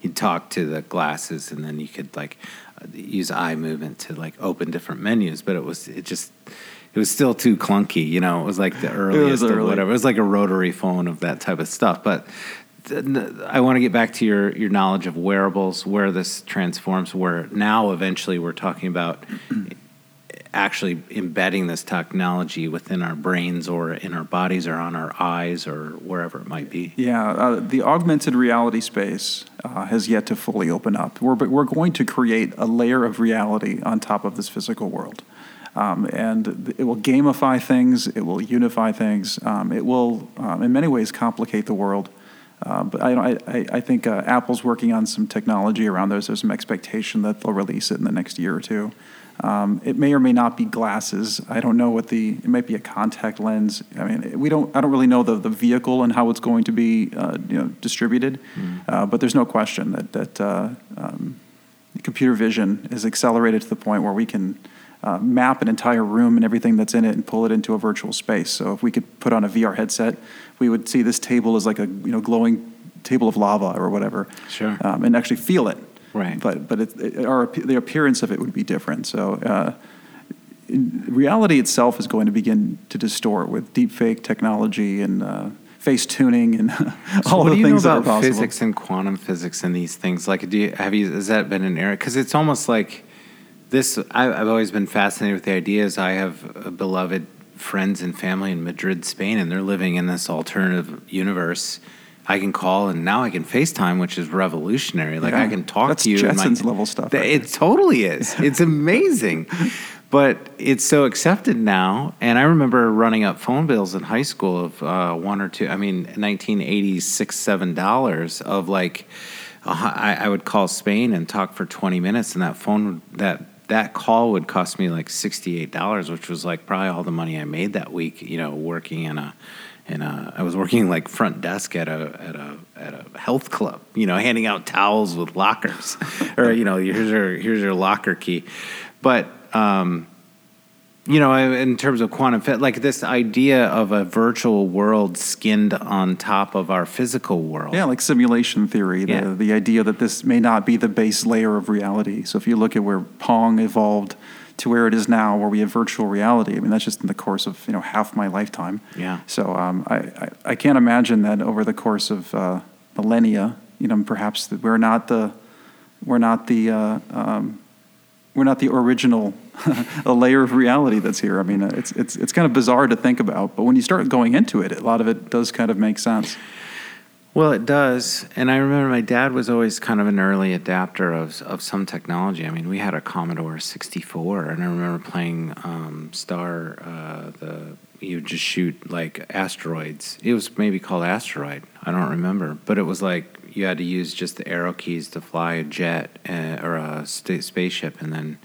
you'd talk to the glasses and then you could like uh, use eye movement to like open different menus but it was it just it was still too clunky you know it was like the [LAUGHS] earliest early. whatever it was like a rotary phone of that type of stuff but I want to get back to your, your knowledge of wearables, where this transforms, where now eventually we're talking about [CLEARS THROAT] actually embedding this technology within our brains or in our bodies or on our eyes or wherever it might be. Yeah, uh, the augmented reality space uh, has yet to fully open up. We're, but we're going to create a layer of reality on top of this physical world. Um, and it will gamify things, it will unify things, um, it will, um, in many ways, complicate the world. Uh, but I, I, I- think uh, Apple's working on some technology around those. There's some expectation that they'll release it in the next year or two. Um, it may or may not be glasses. I don't know what the. It might be a contact lens. I mean, we don't. I don't really know the, the vehicle and how it's going to be, uh, you know, distributed. Uh, but there's no question that that uh, um, computer vision is accelerated to the point where we can uh, map an entire room and everything that's in it and pull it into a virtual space. So if we could put on a VR headset, we would see this table as like a you know glowing table of lava or whatever, Sure. um, and actually feel it. Right. But but it, it, our the appearance of it would be different. So. Uh, reality itself is going to begin to distort with deepfake technology and uh, face tuning and [LAUGHS] So all what the do you things know that are about possible. physics and quantum physics and these things? Like, do you have you has that been an era? Because it's almost like this. I, I've always been fascinated with the ideas. I have uh, beloved friends and family in Madrid, Spain, and they're living in this alternative universe. I can call and now I can FaceTime, which is revolutionary. Like Yeah. I can talk to you. in my- Jetsons level stuff Th- right It totally is. [LAUGHS] It's amazing. But it's so accepted now. And I remember running up phone bills in high school of uh, one or two, I mean, 1980s, six, seven dollars of like, hu- I, I would call Spain and talk for 20 minutes, and that phone, that that call would cost me like $68, which was like probably all the money I made that week, you know, working in a, in a, I was working like front desk at a, at a, at a health club, you know, handing out towels with lockers [LAUGHS] or, you know, here's your, here's your locker key. But, um, you know, in terms of quantum fit, like this idea of a virtual world skinned on top of our physical world. Yeah, like simulation theory, the, Yeah. the idea that this may not be the base layer of reality. So if you look at where Pong evolved to where it is now, where we have virtual reality, I mean, that's just in the course of, you know, half my lifetime. Yeah. So um, I, I, I can't imagine that over the course of uh, millennia, you know, perhaps that we're not the, we're not the, uh, um, we're not the original [LAUGHS] a layer of reality that's here. I mean, uh, it's, it's, it's kind of bizarre to think about, but when you start going into it, a lot of it does kind of make sense. Well, it does. And I remember my dad was always kind of an early adapter of, of some technology. I mean, we had a Commodore 64, and I remember playing um, Star, uh, the you just shoot like asteroids. It was maybe called Asteroid. I don't remember. But it was like you had to use just the arrow keys to fly a jet uh, or a sta spaceship, and then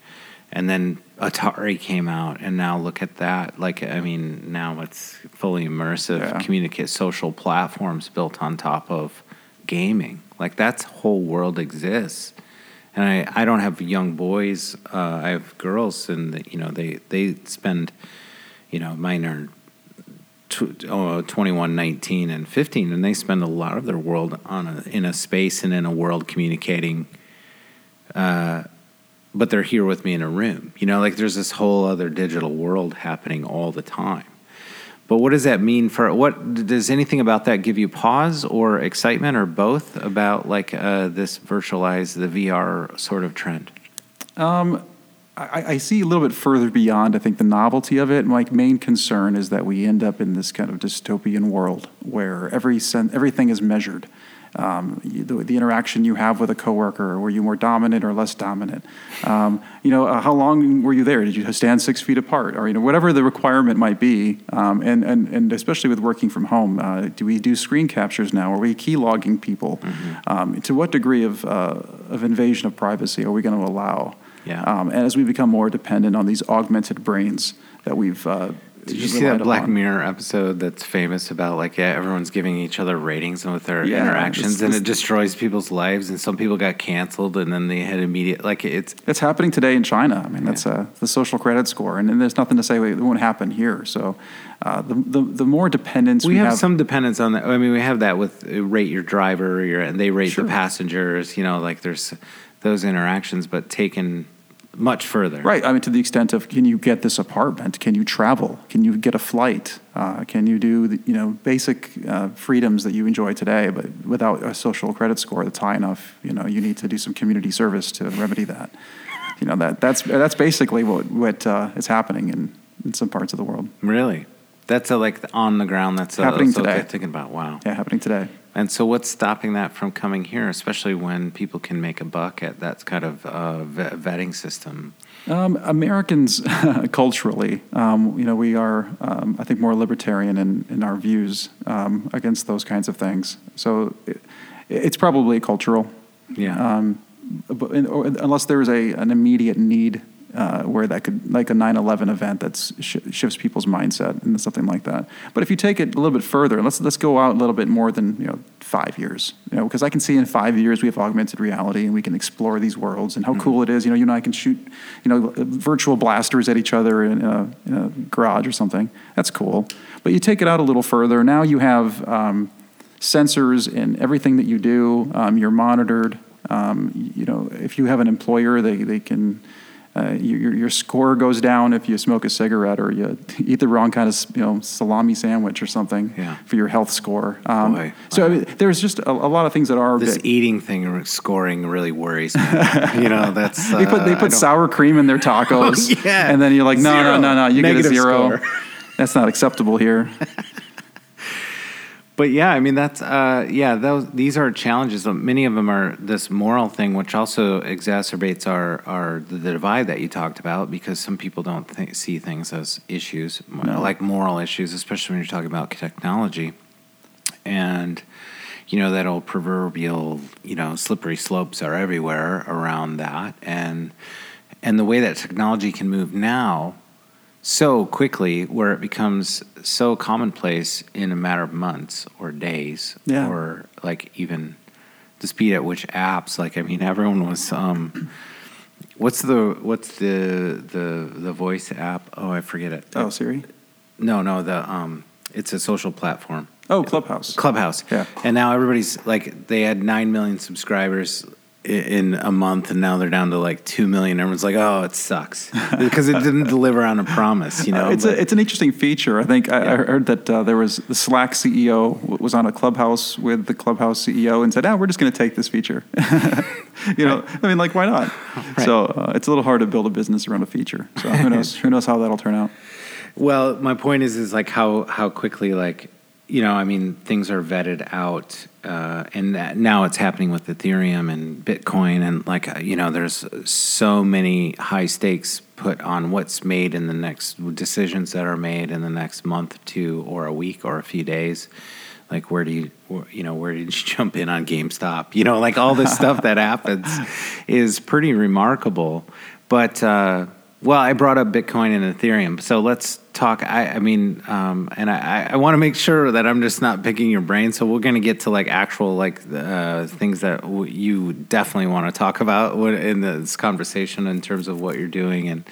and then Atari came out, and now look at that. Like, I mean, now it's fully immersive, Yeah. communicate social platforms built on top of gaming. Like, that whole world exists. And I, I don't have young boys. Uh, I have girls, and you know, they they spend, you know, mine are tw- oh, 21, 19, and 15, and they spend a lot of their world on a, in a space and in a world communicating uh, but they're here with me in a room. You know, like there's this whole other digital world happening all the time. But what does that mean for what does anything about that give you pause or excitement or both about like uh, this virtualized the VR sort of trend? Um, I, I, see a little bit further beyond. I think the novelty of it. My main concern is that we end up in this kind of dystopian world where every sen- everything is measured um, you, the, the, interaction you have with a coworker. Were you more dominant or less dominant? Um, you know, uh, how long were you there? Did you stand six feet apart, or you know, whatever the requirement might be? Um, and and and especially with working from home, uh, do we do screen captures now? Are we key logging people? Mm-hmm. Um, to what degree of uh, of invasion of privacy are we going to allow? Yeah. Um, and as we become more dependent on these augmented brains that we've uh, did you see that Black upon. Mirror episode that's famous about like yeah, everyone's giving each other ratings with their yeah, interactions, this, this, and it destroys people's lives. And some people got canceled, and then they had immediate like it's it's happening today in China. I mean, that's uh, the social credit score, and, and, there's nothing to say it won't happen here. So uh, the, the the more dependence we, we have, have, some dependence on that. I mean, we have that with uh, rate your driver, your, and they rate sure. the passengers. You know, like there's those interactions, but taken much further. Right. I mean, to the extent of can you get this apartment? Can you travel? Can you get a flight? Uh, can you do the, you know basic uh, freedoms that you enjoy today, but without a social credit score that's high enough? You know, you need to do some community service to remedy that. You know that that's that's basically what what uh, is happening in, in some parts of the world. Really, that's a, like on the ground. That's a, happening that's today. Thinking about wow. Yeah, happening today. And so, what's stopping that from coming here, especially when people can make a buck at that kind of uh, vetting system? Um, Americans, [LAUGHS] culturally, um, you know, we are, um, I think, more libertarian in, in our views um, against those kinds of things. So, it, it's probably cultural. Yeah. Um, but, unless there is a an immediate need uh, where that could, like a 9 11 event that sh- shifts people's mindset and something like that. But if you take it a little bit further, let's, let's go out a little bit more than you know, five years. You know, because I can see in five years we have augmented reality and we can explore these worlds and how mm-hmm. cool it is. You know, you and I can shoot you know, virtual blasters at each other in a, in a garage or something. That's cool. But you take it out a little further. Now you have um, sensors in everything that you do. Um, you're monitored. Um, you know, if you have an employer, they, they can uh, your, your score goes down if you smoke a cigarette or you eat the wrong kind of you know salami sandwich or something yeah. for your health score. Um, Boy, so I mean, there's just a, a, lot of things that are this eating thing scoring really worries me. [LAUGHS] you know, that's uh, they put they uh, put sour cream in their tacos, [LAUGHS] oh, yeah. and then you're like, no, zero. no, no, no, you Negative get a zero. Score. [LAUGHS] That's not acceptable here. But yeah, I mean that's uh, yeah. Those these are challenges. Many of them are this moral thing, which also exacerbates our our the, divide that you talked about because some people don't th- see things as issues no. like moral issues, especially when you're talking about technology, and you know that old proverbial you know slippery slopes are everywhere around that, and and the way that technology can move now so quickly where it becomes so commonplace in a matter of months or days yeah. or like even the speed at which apps like i mean [LAUGHS] everyone was um what's the what's the the the voice app? Oh i forget it. Oh siri? No no the um it's a social platform. Oh clubhouse. Clubhouse. Yeah. And now everybody's like they had 9 million subscribers in a month and now they're down to like 2 million. Everyone's like oh it sucks. [LAUGHS] Because it didn't deliver on a promise you know uh, it's, a, it's an interesting feature. I think I, yeah. I heard that uh, there was the slack ceo was on a clubhouse with the clubhouse ceo and said oh we're just going to take this feature. [LAUGHS] You know right. i mean like why not? [LAUGHS] Right. so uh, it's a little hard to build a business around a feature. So who knows who knows how that'll turn out. Well my point is is like how how quickly like you know, I mean, things are vetted out, uh, and that, now it's happening with Ethereum and Bitcoin, and like uh, you know, there's so many high stakes put on what's made in the next decisions that are made in the next month, two, or a week, or a few days. Like, where do you, you know, where did you [LAUGHS] jump in on GameStop? You know, like all this stuff that happens [LAUGHS] is pretty remarkable. But uh, well, I brought up Bitcoin and Ethereum, so let's talk. I, I mean, um, and I, I want to make sure that I'm just not picking your brain. So we're going to get to like actual like uh, things that w- you definitely want to talk about in this conversation in terms of what you're doing and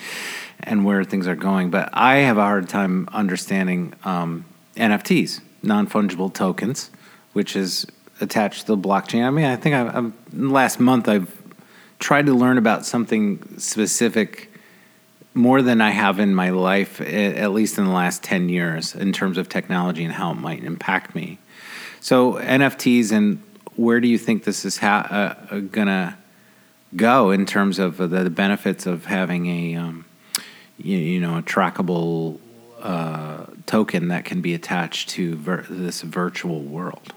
and where things are going. But I have a hard time understanding um, NFTs, non fungible tokens, which is attached to the blockchain. I mean, I think I, I'm, last month I've tried to learn about something specific more than I have in my life, at least in the last 10 years, in terms of technology and how it might impact me. So, NFTs, and where do you think this is ha- uh, going to go in terms of the, the benefits of having a, um, you, you know, a trackable uh, token that can be attached to this virtual world?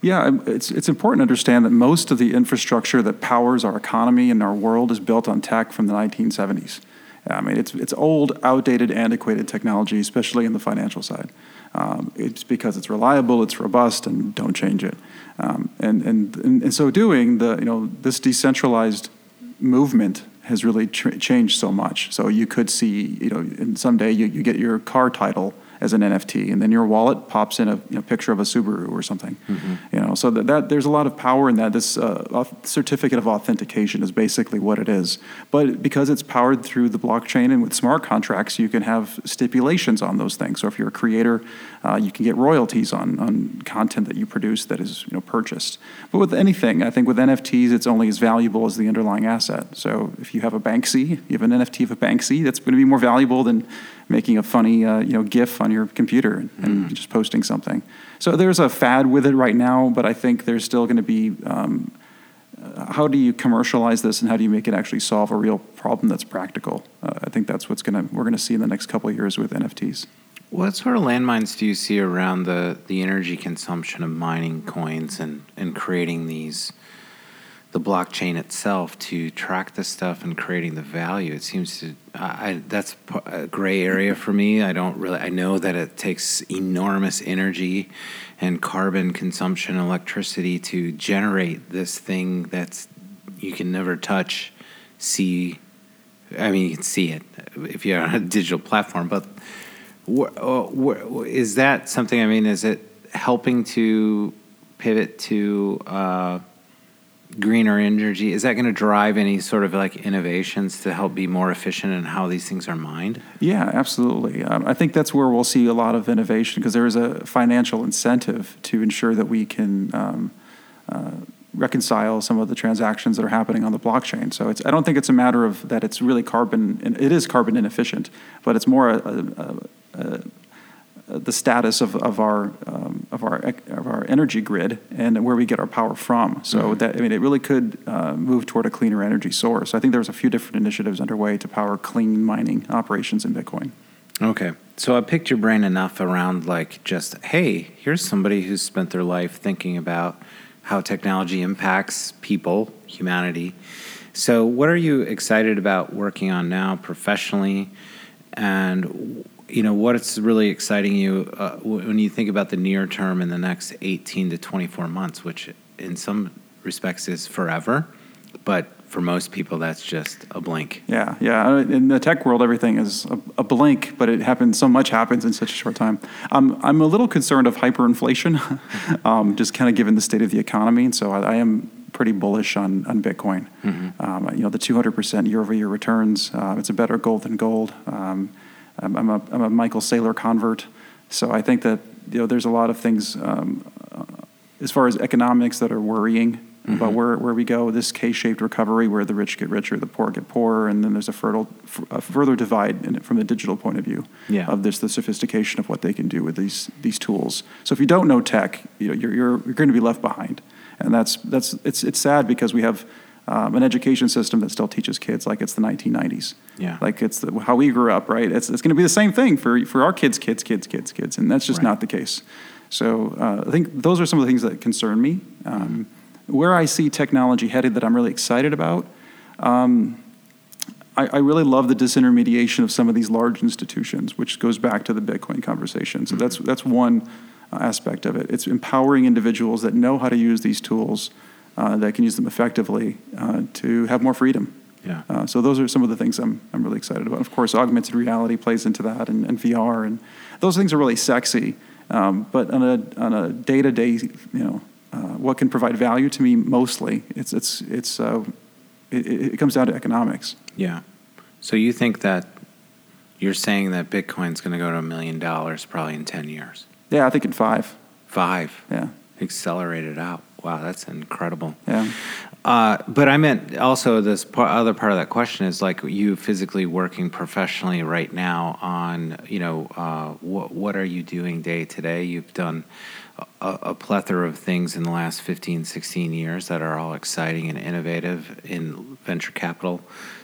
Yeah, it's, it's important to understand that most of the infrastructure that powers our economy and our world is built on tech from the 1970s. I mean, it's, it's old, outdated, antiquated technology, especially in the financial side. Um, it's because it's reliable, it's robust, and don't change it. Um, and, and, and in so doing, the, you know, this decentralized movement has really changed so much. So you could see, you know, and someday you, you get your car title as an NFT, and then your wallet pops in a you know, picture of a Subaru or something. You know, so that, that there's a lot of power in that. This uh, certificate of authentication is basically what it is. But because it's powered through the blockchain and with smart contracts, you can have stipulations on those things. So if you're a creator, uh, you can get royalties on, on content that you produce that is you know purchased. But with anything, I think with NFTs, it's only as valuable as the underlying asset. So if you have a Banksy, you have an NFT of a Banksy, that's going to be more valuable than making a funny uh, you know GIF on your computer and just posting something. So there's a fad with it right now, but I think there's still going to be. Um, uh, how do you commercialize this, and how do you make it actually solve a real problem that's practical? Uh, I think that's what's going to we're going to see in the next couple of years with NFTs. What sort of landmines do you see around the, the energy consumption of mining coins and, and creating these, the blockchain itself to track the stuff and creating the value? It seems to, I, that's a gray area for me. I don't really, I know that it takes enormous energy and carbon consumption, electricity to generate this thing that's, you can never touch, see, I mean, you can see it if you're on a digital platform, but uh, is that something? I mean, is it helping to pivot to uh, greener energy? Is that going to drive any sort of like innovations to help be more efficient in how these things are mined? Yeah, absolutely. Um, I think that's where we'll see a lot of innovation because there is a financial incentive to ensure that we can um, uh, reconcile some of the transactions that are happening on the blockchain. So it's, I don't think it's a matter of that it's really carbon, it is carbon inefficient, but it's more a, a, a, a, the status of, of our um, of our of our energy grid and where we get our power from. So that I mean, it really could uh, move toward a cleaner energy source. I think there's a few different initiatives underway to power clean mining operations in Bitcoin. Okay. So I picked your brain enough around like just, hey, here's somebody who's spent their life thinking about how technology impacts people, humanity. So what are you excited about working on now professionally? And you know what's really exciting you uh, when you think about the near term in the next 18 to 24 months, which in some respects is forever, but for most people that's just a blink. Yeah, yeah. In the tech world, everything is a, a blink, but it happens. So much happens in such a short time. Um, I'm a little concerned of hyperinflation, [LAUGHS] um, just kind of given the state of the economy. And so I, I am pretty bullish on on Bitcoin. Um, you know, the 200% year-over-year returns. Uh, it's a better gold than gold. Um, I'm, I'm a I'm a Michael Saylor convert, so I think that you know there's a lot of things um, uh, as far as economics that are worrying about where, where we go. This K-shaped recovery, where the rich get richer, the poor get poorer, and then there's a, fertile, a further divide in it from the digital point of view Yeah. of this the sophistication of what they can do with these these tools. So if you don't know tech, you know, you're, you're, you're going to be left behind, and that's that's it's it's sad because we have. Um, an education system that still teaches kids like it's the 1990s. Yeah. Like it's the, how we grew up, right? It's, it's going to be the same thing for, for our kids, kids, kids, kids, kids. And that's just Right. not the case. So uh, I think those are some of the things that concern me. Um, where I see technology headed that I'm really excited about, um, I, I really love the disintermediation of some of these large institutions, which goes back to the Bitcoin conversation. So that's, that's one uh, aspect of it. It's empowering individuals that know how to use these tools, uh, that can use them effectively uh, to have more freedom. Yeah. Uh, so those are some of the things I'm, I'm really excited about. Of course, augmented reality plays into that, and, and VR, and those things are really sexy. Um, but on a on a day to day, you know, uh, what can provide value to me mostly, it's it's it's uh, it, it comes down to economics. Yeah. So you think that you're saying that Bitcoin's going to go to a million dollars probably in 10 years? Yeah, I think in five. Five. Yeah, Accelerated out. Wow, that's incredible. yeah. Uh, but I meant also this par- other part of that question is like you physically working professionally right now on you know uh, what what are you doing day to day? You've done a, a plethora of things in the last 15, 16 years that are all exciting and innovative in venture capital,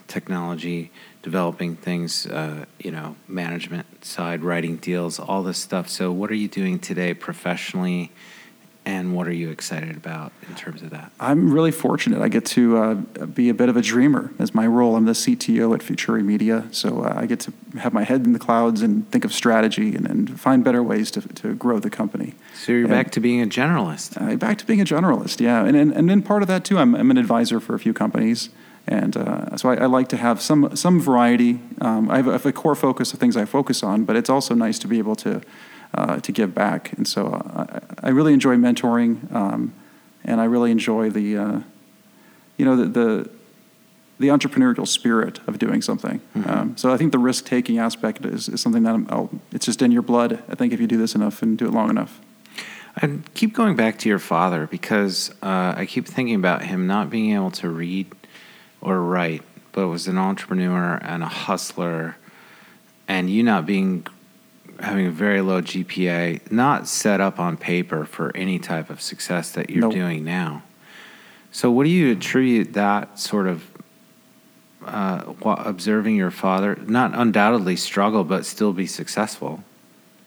technology, developing things, uh, you know, management side, writing deals, all this stuff. So, what are you doing today professionally, and what are you excited about in terms of that? I'm really fortunate. I get to uh, be a bit of a dreamer as my role. I'm the CTO at Futuri Media, so uh, I get to have my head in the clouds and think of strategy and, and find better ways to, to grow the company. So you're And- back to being a generalist. Uh, back to being a generalist, yeah. And, and, and then part of that, too, I'm, I'm an advisor for a few companies. And uh, so I, I like to have some, some variety. Um, I, have a, I have a core focus of things I focus on, but it's also nice to be able to, uh, to give back. And so uh, I, I really enjoy mentoring, um, and I really enjoy the, uh, you know, the, the, the entrepreneurial spirit of doing something. Um, so I think the risk taking aspect is, is something that I'm, I'll, it's just in your blood. I think if you do this enough and do it long enough. I keep going back to your father because uh, I keep thinking about him not being able to read or write, but was an entrepreneur and a hustler, and you not being having a very low GPA, not set up on paper for any type of success that you're Nope. doing now. So, what do you attribute that sort of uh, observing your father, not undoubtedly struggle, but still be successful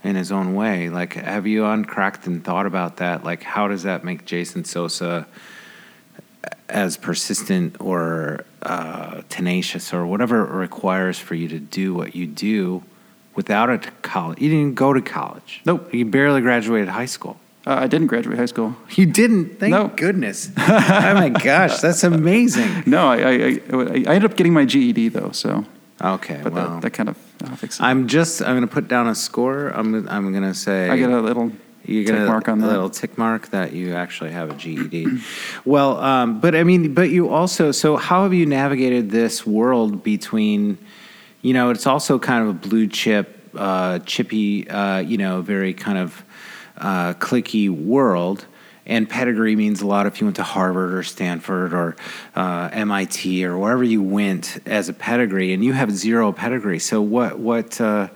in his own way? Like, have you uncracked and thought about that? Like, how does that make Jason Sosa as persistent or uh, tenacious or whatever it requires for you to do what you do without a college? You didn't go to college. Nope. You barely graduated high school. Uh, I didn't graduate high school. You didn't? Thank No. goodness. [LAUGHS] oh my gosh, that's amazing. No, I, I, I, I ended up getting my GED though, so Okay, but well. that, that kind of uh, fixes it. I'm just. I'm going to put down a score. I'm. gonna- I'm going to say. I get a little you tick get a, mark on a that. little tick mark that you actually have a GED. [CLEARS THROAT] well, um, but I mean, but you also. So how have you navigated this world between? You know, it's also kind of a blue chip, uh, chippy. Uh, you know, very kind of uh, cliquey world. And pedigree means a lot if you went to Harvard or Stanford or uh, MIT or wherever you went as a pedigree, and you have zero pedigree. So what what uh,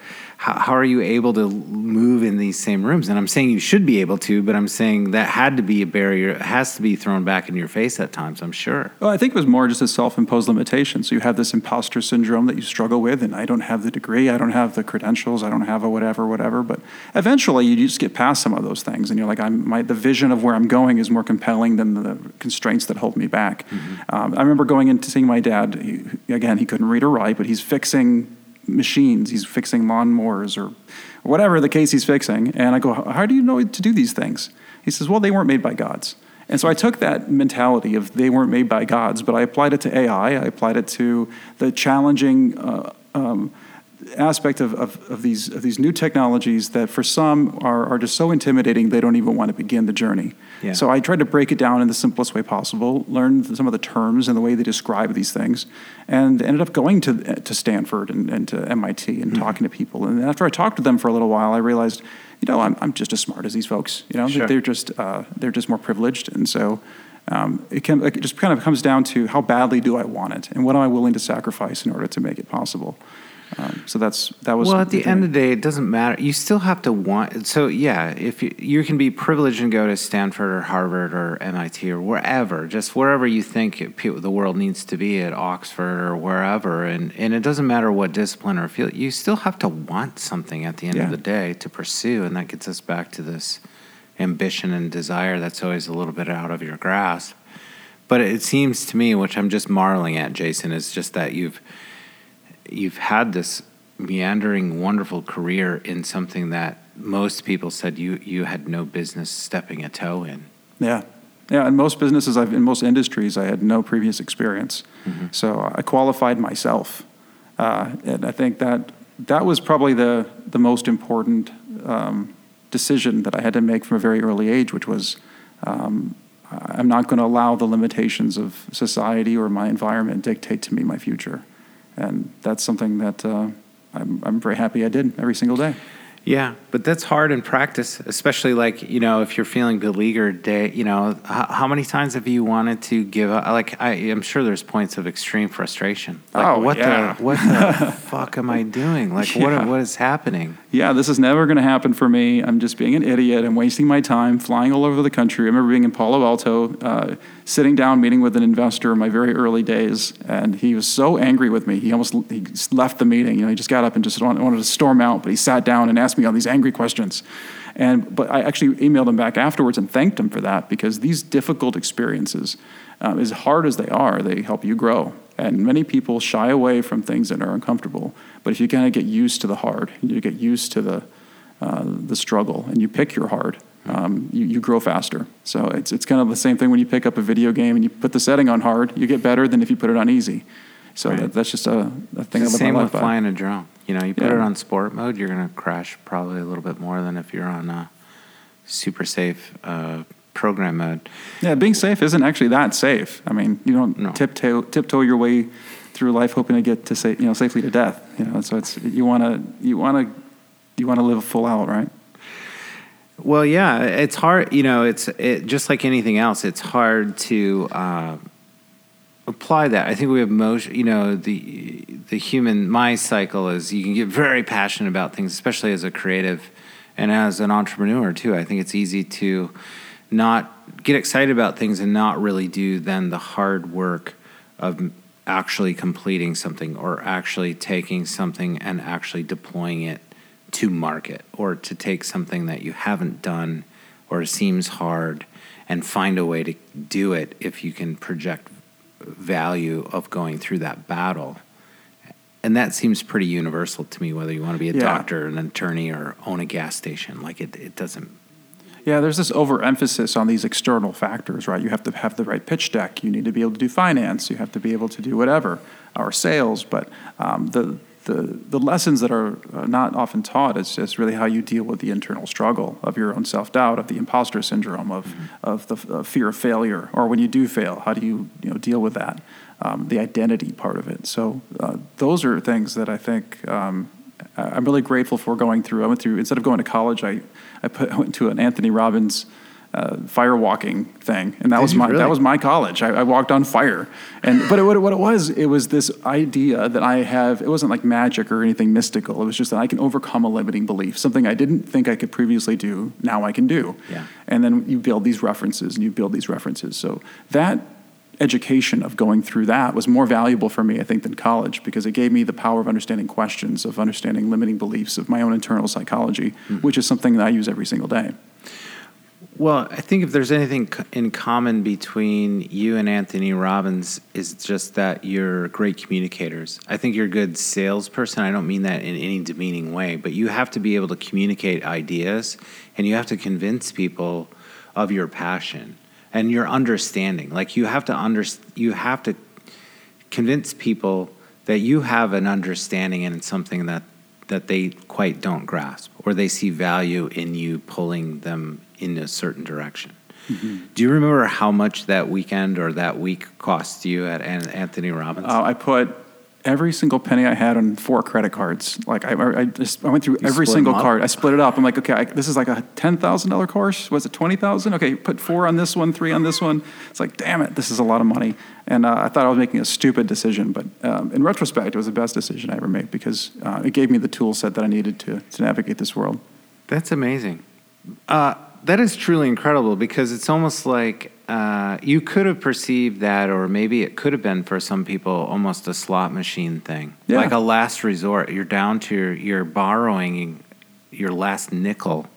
how, how are you able to move in these same rooms? And I'm saying you should be able to, but I'm saying that had to be a barrier. It has to be thrown back in your face at times. I'm sure. Well, I think it was more just a self-imposed limitation. So you have this imposter syndrome that you struggle with, and I don't have the degree, I don't have the credentials, I don't have a whatever, whatever. But eventually, you just get past some of those things, and you're like, I'm my the vision of where I'm going is more compelling than the constraints that hold me back. Um, I remember going into seeing my dad. He, again, he couldn't read or write, but he's fixing machines. He's fixing lawnmowers or whatever the case he's fixing. And I go, How do you know to do these things? He says, Well, they weren't made by gods. And so I took that mentality of they weren't made by gods, but I applied it to AI. I applied it to the challenging uh, um, aspect of, of, of, these, of these new technologies that for some are, are just so intimidating they don't even want to begin the journey. Yeah. So I tried to break it down in the simplest way possible, learn some of the terms and the way they describe these things, and ended up going to, to Stanford and, and to MIT and talking to people. And after I talked to them for a little while, I realized, you know, I'm, I'm just as smart as these folks. You know, Sure. they're just uh, they're just more privileged, and so um, it can it just kind of comes down to how badly do I want it, and what am I willing to sacrifice in order to make it possible. Um, so that's that was Well, at the end of the day, it doesn't matter. You still have to want. So yeah, if you, you can be privileged and go to Stanford or Harvard or MIT or wherever, just wherever you think it, the world needs to be at Oxford or wherever, and and it doesn't matter what discipline or field. You still have to want something at the end Yeah. of the day to pursue, and that gets us back to this ambition and desire that's always a little bit out of your grasp. But it seems to me, which I'm just marveling at, Jason, is just that you've you've had this meandering, wonderful career in something that most people said you you had no business stepping a toe in. Yeah. Yeah, in most businesses, I've, in most industries, I had no previous experience. So I qualified myself. Uh, and I think that that was probably the, the most important um, decision that I had to make from a very early age, which was um, I'm not going to allow the limitations of society or my environment dictate to me my future. And that's something that uh, I'm, I'm very happy I did every single day. Yeah, but that's hard in practice, especially like you know if you're feeling beleaguered. Day, you know, how, how many times have you wanted to give up? Like I, am sure there's points of extreme frustration. Like, Oh, what yeah. the what the [LAUGHS] fuck am I doing? Like Yeah. what what is happening? yeah, this is never going to happen for me. I'm just being an idiot. I'm wasting my time flying all over the country. I remember being in Palo Alto, uh, sitting down, meeting with an investor in my very early days, and he was so angry with me. He almost he just left the meeting. You know, he just got up and just wanted wanted to storm out, but he sat down and asked me all these angry questions. And but I actually emailed him back afterwards and thanked him for that because these difficult experiences, um, as hard as they are, they help you grow. And many people shy away from things that are uncomfortable. But if you kind of get used to the hard, you get used to the uh, the struggle, and you pick your hard, um, you, you grow faster. So it's it's kind of the same thing when you pick up a video game and you put the setting on hard, you get better than if you put it on easy. So Right. that, that's just a, a thing It's the same with by. flying a drone. You know, you put Yeah. it on sport mode, you're gonna crash probably a little bit more than if you're on a super safe uh, program mode. Yeah, being safe isn't actually that safe. I mean, you don't No. tiptoe tiptoe your way through life hoping to get to sa- you know safely to death. You know, so it's you want to you want to you want to live a full out, right? Well, yeah, it's hard. You know, it's it, just like anything else. It's hard to uh, apply that. I think we have most. You know, the the human my cycle is you can get very passionate about things, especially as a creative and as an entrepreneur too. I think it's easy to not get excited about things and not really do then the hard work of actually completing something or actually taking something and actually deploying it to market or to take something that you haven't done or seems hard and find a way to do it if you can project value of going through that battle. And that seems pretty universal to me, whether you want to be a Yeah. doctor, an attorney, or own a gas station. Like it, it doesn't. Yeah, there's this overemphasis on these external factors, right? You have to have the right pitch deck. You need to be able to do finance. You have to be able to do whatever, or sales. But um, the, the, the lessons that are uh, not often taught is just really how you deal with the internal struggle of your own self doubt, of the imposter syndrome, of, of the uh, fear of failure, or when you do fail, how do you, you know, deal with that? Um, the identity part of it. So uh, those are things that I think um, I'm really grateful for going through. I went through instead of going to college, I I, put, I [LAUGHS] went to an Anthony Robbins uh, fire walking thing, and that Did was my really? that was my college. I, I walked on fire, and but it, what, it, what it was, it was this idea that I have. It wasn't like magic or anything mystical. It was just that I can overcome a limiting belief, something I didn't think I could previously do. Now I can do. Yeah. And then you build these references, and you build these references. So that education of going through that was more valuable for me, I think, than college because it gave me the power of understanding questions, of understanding limiting beliefs, of my own internal psychology, which is something that I use every single day. Well, I think if there's anything in common between you and Anthony Robbins, is just that you're great communicators. I think you're a good salesperson. I don't mean that in any demeaning way, but you have to be able to communicate ideas and you have to convince people of your passion and your understanding. Like you have to under, you have to convince people that you have an understanding and something that that they quite don't grasp or they see value in you pulling them in a certain direction. Do you remember how much that weekend or that week cost you at An- Anthony Robbins? Uh, I put every single penny I had on four credit cards. Like I, I just I went through You every single card. I split it up. I'm like, okay, I, this is like a ten thousand dollar course. Was it twenty thousand? Okay, put four on this one, three on this one. It's like, damn it, this is a lot of money. And uh, I thought I was making a stupid decision, but um, in retrospect, it was the best decision I ever made because uh, it gave me the tool set that I needed to to navigate this world. That's amazing. Uh, that is truly incredible because it's almost like uh, you could have perceived that, or maybe it could have been for some people almost a slot machine thing, Yeah. like a last resort. You're down to your, you're borrowing your last nickel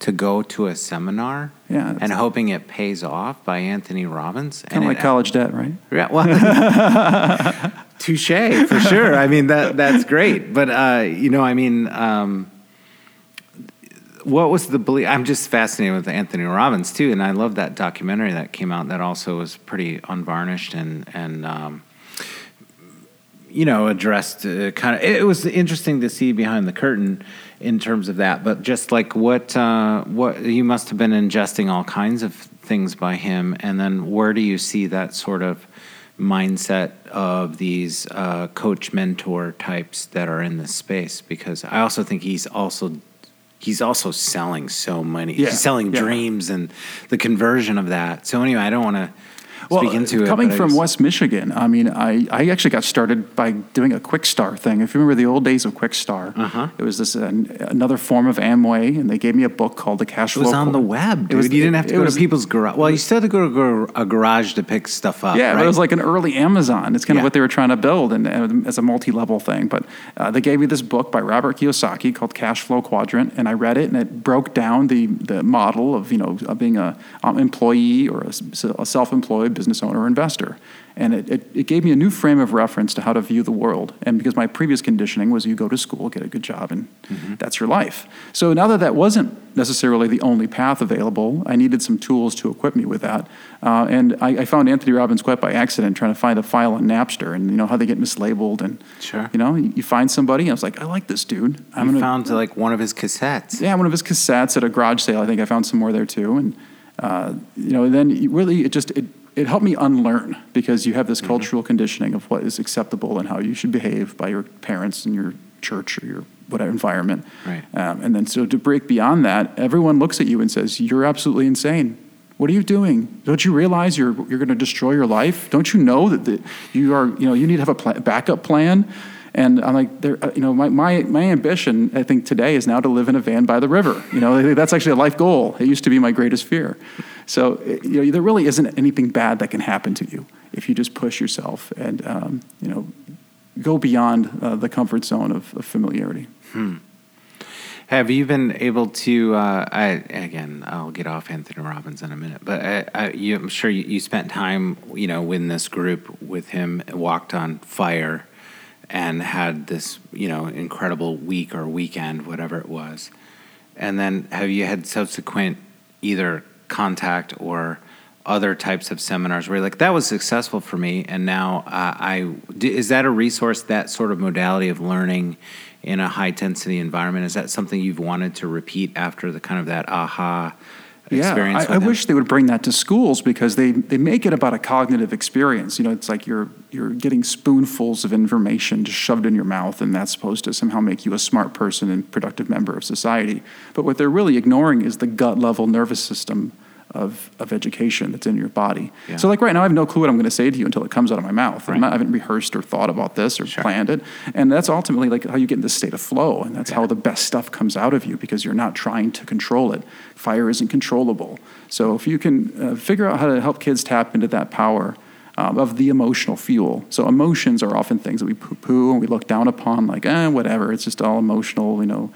to go to a seminar, Yeah, and hoping it pays off by Anthony Robbins. Kind of And like it- college debt, right? Yeah, well, [LAUGHS] touche for sure. I mean that that's great, but uh, you know, I mean, um, what was the belief? I'm just fascinated with Anthony Robbins too, and I love that documentary that came out. That also was pretty unvarnished and and um, you know addressed uh, kind of. It was interesting to see behind the curtain in terms of that, but just like what uh, what you must have been ingesting all kinds of things by him, and then where do you see that sort of mindset of these uh, coach mentor types that are in this space? Because I also think he's also he's also selling so many. Yeah, He's selling yeah. dreams and the conversion of that. So anyway, I don't want to speak into coming but I from just- West Michigan, I mean, I, I actually got started by doing a Quixtar thing. If you remember the old days of Quixtar, Uh-huh. it was this uh, another form of Amway, and they gave me a book called The Cash Flow. It was on the web, dude. was- you didn't have to go was- to people's garage. Well, you still had to go to a garage to pick stuff up. Yeah, right? but it was like an early Amazon. It's kind Yeah. of what they were trying to build, and, and as a multi-level thing. But uh, they gave me this book by Robert Kiyosaki called Cash Flow Quadrant, and I read it, and it broke down the the model of you know of being a um, employee or a self-employed business owner or investor. And it, it, it gave me a new frame of reference to how to view the world. And because my previous conditioning was you go to school, get a good job, and that's your life. So now that that wasn't necessarily the only path available, I needed some tools to equip me with that. Uh, and I, I found Anthony Robbins quite by accident trying to find a file on Napster and you know how they get mislabeled. And, Sure. you know, you, you find somebody, I was like, I like this dude. I'm you gonna, found like one of his cassettes. yeah, one of his cassettes at a garage sale. I think I found some more there too, and uh, you know, then really it just it, it helped me unlearn because you have this cultural conditioning of what is acceptable and how you should behave by your parents and your church or your whatever environment. Right. Um, and then so to break beyond that, everyone looks at you and says, "You're absolutely insane." What are you doing? Don't you realize you're you're going to destroy your life? Don't you know that the, you are you know you need to have a pla- backup plan? And I'm like, there, uh, you know, my, my, my ambition, I think today is now to live in a van by the river. You know, [LAUGHS] that's actually a life goal. It used to be my greatest fear. So, you know, there really isn't anything bad that can happen to you if you just push yourself and, um, you know, go beyond uh, the comfort zone of, of familiarity. Have you been able to? Uh, I again, I'll get off Anthony Robbins in a minute, but I, I, you, I'm sure you, you spent time, you know, in this group with him, walked on fire, and had this, you know, incredible week or weekend, whatever it was. And then, have you had subsequent either contact or other types of seminars where you're like that was successful for me, and now uh, I is that a resource that sort of modality of learning in a high intensity environment? Is that something you've wanted to repeat after the kind of that aha experience? Yeah, I, I wish they would bring that to schools because they, they make it about a cognitive experience. You know, it's like you're you're getting spoonfuls of information just shoved in your mouth, and that's supposed to somehow make you a smart person and productive member of society. But what they're really ignoring is the gut level nervous system of, of education that's in your body. Yeah. So, like right now, I have no clue what I'm going to say to you until it comes out of my mouth. I'm Right. not, I haven't rehearsed or thought about this or Sure. planned it, and that's ultimately like how you get in this state of flow, and that's how the best stuff comes out of you because you're not trying to control it. Fire isn't controllable. So if you can uh, figure out how to help kids tap into that power um, of the emotional fuel. So emotions are often things that we poo-poo and we look down upon, like, eh, whatever. It's just all emotional, you know,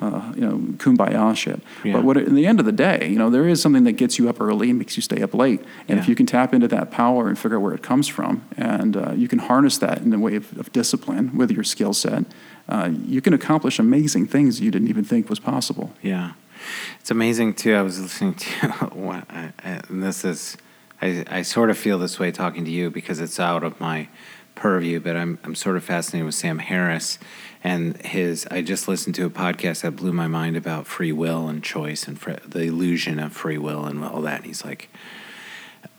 uh, you know, kumbaya shit. Yeah. But what, in the end of the day, you know, there is something that gets you up early and makes you stay up late. And if you can tap into that power and figure out where it comes from, and uh, you can harness that in a way of, of discipline with your skill set, uh, you can accomplish amazing things you didn't even think was possible. Yeah, it's amazing too. I was listening to [LAUGHS] one, I, I, and this is I, I sort of feel this way talking to you because it's out of my purview, but I'm I'm sort of fascinated with Sam Harris and his. I just listened to a podcast that blew my mind about free will and choice and fr- the illusion of free will and all that. And he's like,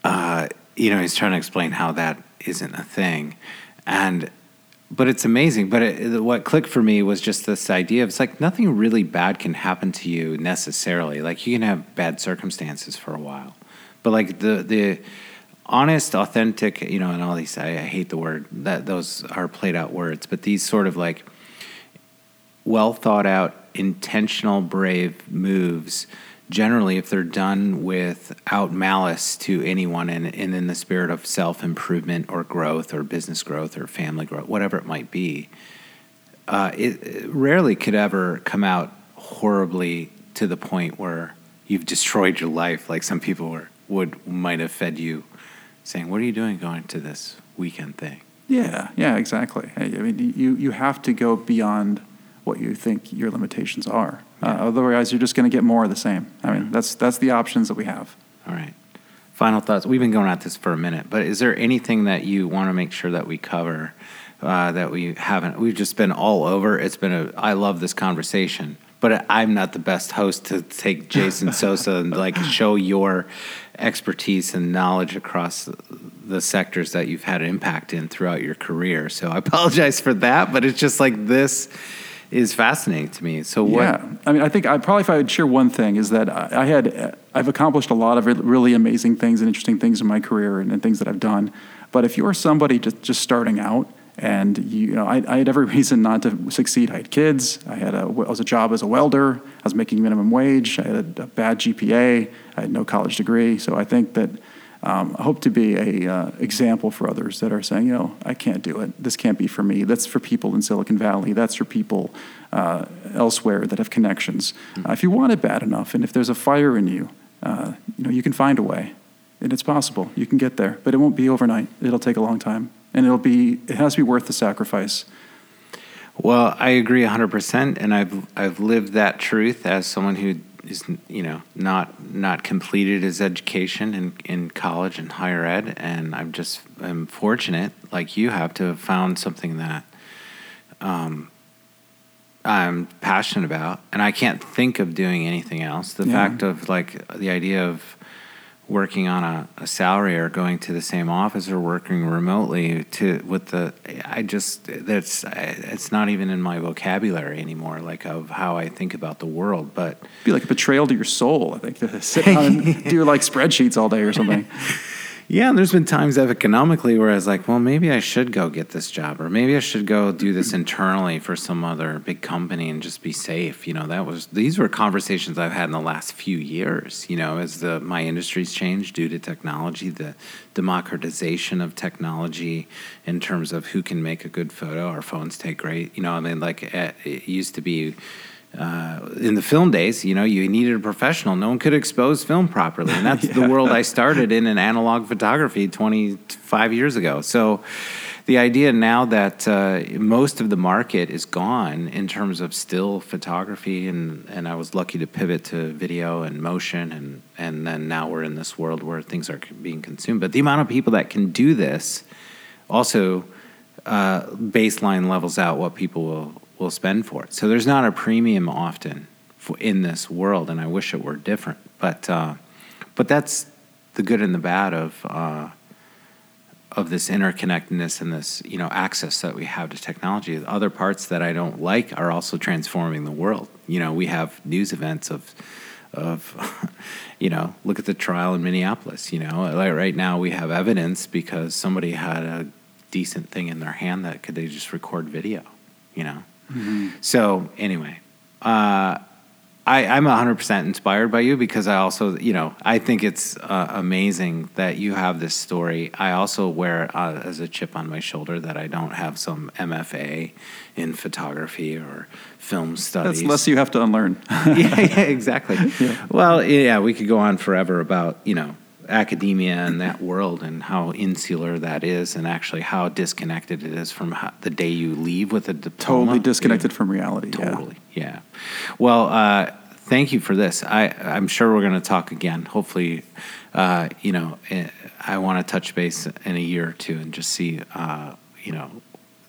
uh, you know, he's trying to explain how that isn't a thing, and but it's amazing. But it, what clicked for me was just this idea of it's like nothing really bad can happen to you necessarily. Like you can have bad circumstances for a while, but like the the honest, authentic, you know, and all these I, I hate the word that those are played out words, but these sort of like well thought out, intentional, brave moves. Generally, if they're done without malice to anyone and, and in the spirit of self improvement or growth or business growth or family growth, whatever it might be, uh, it, it rarely could ever come out horribly to the point where you've destroyed your life, like some people were, would might have fed you, saying, "What are you doing going to this weekend thing?" Yeah, yeah, exactly. I mean, you, you have to go beyond what you think your limitations are. Uh, otherwise, you're just going to get more of the same. I mean, that's, that's the options that we have. All right. Final thoughts. We've been going at this for a minute, but is there anything that you want to make sure that we cover uh, that we haven't? We've just been all over. It's been a. I love this conversation, but I'm not the best host to take Jason Sosa and like show your expertise and knowledge across the sectors that you've had an impact in throughout your career. So I apologize for that, but it's just like this is fascinating to me. So what? Yeah, I mean, I think I probably if I would share one thing is that I, I had I've accomplished a lot of really amazing things and interesting things in my career and, and things that I've done. But if you're somebody just just starting out and you, know, I, I, had every [LAUGHS] reason not to succeed. I had kids. I had a, I was a job as a welder. I was making minimum wage. I had a, a bad GPA. I had no college degree. So I think that um, I hope to be a uh, example for others that are saying, you know, I can't do it. This can't be for me. That's for people in Silicon Valley. That's for people uh, elsewhere that have connections. Mm-hmm. Uh, if you want it bad enough, and if there's a fire in you, uh, you know, you can find a way, and it's possible. You can get there, but it won't be overnight. It'll take a long time and it'll be it has to be worth the sacrifice. Well, I agree 100% and I've I've lived that truth as someone who is you know not not completed his education in, in college and higher ed and I'm just I'm fortunate like you have to have found something that um, I'm passionate about and I can't think of doing anything else. The yeah. fact of like the idea of working on a, a, salary or going to the same office or working remotely to with the I just that's it's not even in my vocabulary anymore like of how I think about the world but be like a betrayal to your soul I think. To [LAUGHS] sit down and do like spreadsheets all day or something [LAUGHS] Yeah, and there's been times economically where I was like, well, maybe I should go get this job, or maybe I should go do this mm-hmm. internally for some other big company and just be safe. You know, that was these were conversations I've had in the last few years. You know, as the my industry's changed due to technology, the democratization of technology in terms of who can make a good photo. Our phones take great. You know, I mean, like eh, it used to be uh, in the film days, you know, you needed a professional. No one could expose film properly, and that's [LAUGHS] yeah. the world I started in in analog photography 25 years ago. So, the idea now that uh, most of the market is gone in terms of still photography, and and I was lucky to pivot to video and motion, and and then now we're in this world where things are being consumed. But the amount of people that can do this also uh, baseline levels out what people will will spend for it. So there's not a premium often for, in this world, and I wish it were different. But uh, but that's the good and the bad of uh, of this interconnectedness and this you know access that we have to technology. The other parts that I don't like are also transforming the world. You know, we have news events of of [LAUGHS] you know look at the trial in Minneapolis. You know, like right now we have evidence because somebody had a decent thing in their hand that could they just record video. You know. Mm-hmm. So anyway, uh, I, I'm 100% inspired by you because I also, you know, I think it's uh, amazing that you have this story. I also wear uh, as a chip on my shoulder that I don't have some MFA in photography or film studies. That's less you have to unlearn. [LAUGHS] yeah, yeah, exactly. [LAUGHS] Yeah. Well, yeah, we could go on forever about, you know, academia and that world and how insular that is and actually how disconnected it is from how, the day you leave with a diploma. Totally disconnected yeah. from reality. Totally, yeah. yeah. Well, uh, thank you for this. I, I'm sure we're going to talk again. Hopefully, uh, you know, eh, I want to touch base in a year or two and just see, uh, you know,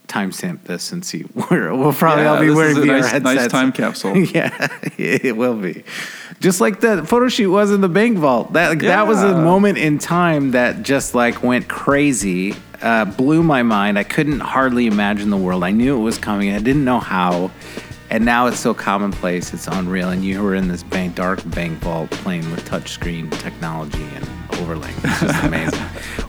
timestamp this and see [LAUGHS] where we'll probably yeah, all be wearing VR nice, headsets. Nice time capsule. [LAUGHS] yeah, [LAUGHS] it will be. Just like the photo shoot was in the bank vault. That yeah. that was a moment in time that just like went crazy, uh, blew my mind. I couldn't hardly imagine the world. I knew it was coming. I didn't know how. And now it's so commonplace, it's unreal. And you were in this bank, dark bank vault playing with touchscreen technology and overlaying. It's just [LAUGHS] amazing.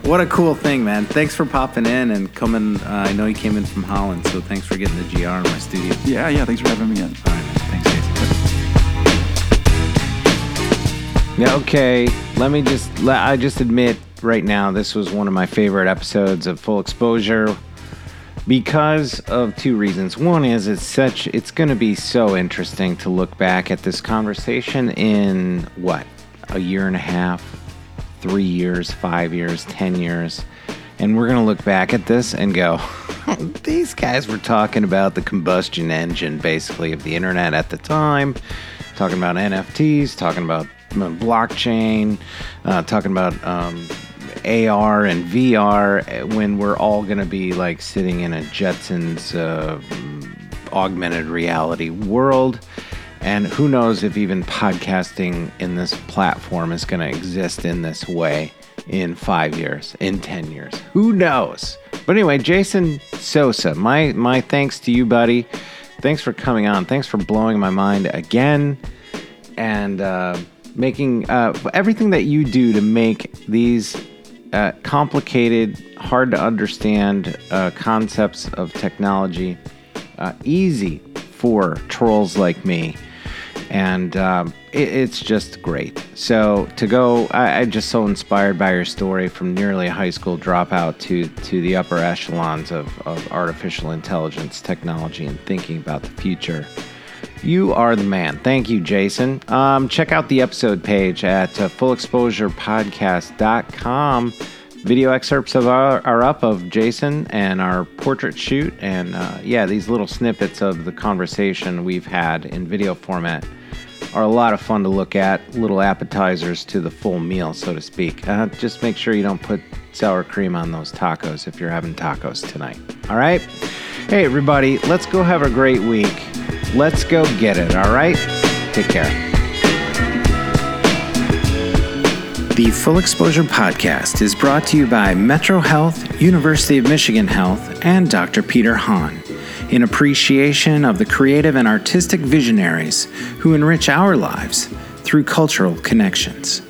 what a cool thing, man. Thanks for popping in and coming. Uh, I know you came in from Holland, so thanks for getting the GR in my studio. Yeah, yeah, thanks for having me in. All right, man. Thanks, Jason. Yeah, okay. Let me just, Let, I just admit right now, this was one of my favorite episodes of Full Exposure because of two reasons. One is it's such it's going to be so interesting to look back at this conversation in what a year and a half, 3 years, 5 years, 10 years. And we're going to look back at this and go, [LAUGHS] these guys were talking about the combustion engine basically of the internet at the time, talking about NFTs, talking about uh, blockchain, uh, talking about um, AR and VR when we're all going to be like sitting in a Jetsons uh, augmented reality world. And who knows if even podcasting in this platform is going to exist in this way in five years, in 10 years. Who knows? But anyway, Jason Sosa, my, my thanks to you, buddy. thanks for coming on. Thanks for blowing my mind again, and uh, making uh, everything that you do to make these uh, complicated, hard to understand uh, concepts of technology uh, easy for trolls like me. And um, it, it's just great. So to go, I, I'm just so inspired by your story from nearly a high school dropout to to the upper echelons of, of artificial intelligence technology and thinking about the future. You are the man. Thank you, Jason. Um, check out the episode page at uh, fullexposurepodcast.com. Video excerpts of our, are up of Jason and our portrait shoot, and uh, yeah, these little snippets of the conversation we've had in video format are a lot of fun to look at. Little appetizers to the full meal, so to speak. Uh, just make sure you don't put sour cream on those tacos if you're having tacos tonight. All right? Hey, everybody, let's go have a great week. Let's go get it, all right? Take care. The Full Exposure Podcast is brought to you by Metro Health, University of Michigan Health, and Dr. Peter Hahn in appreciation of the creative and artistic visionaries who enrich our lives through cultural connections.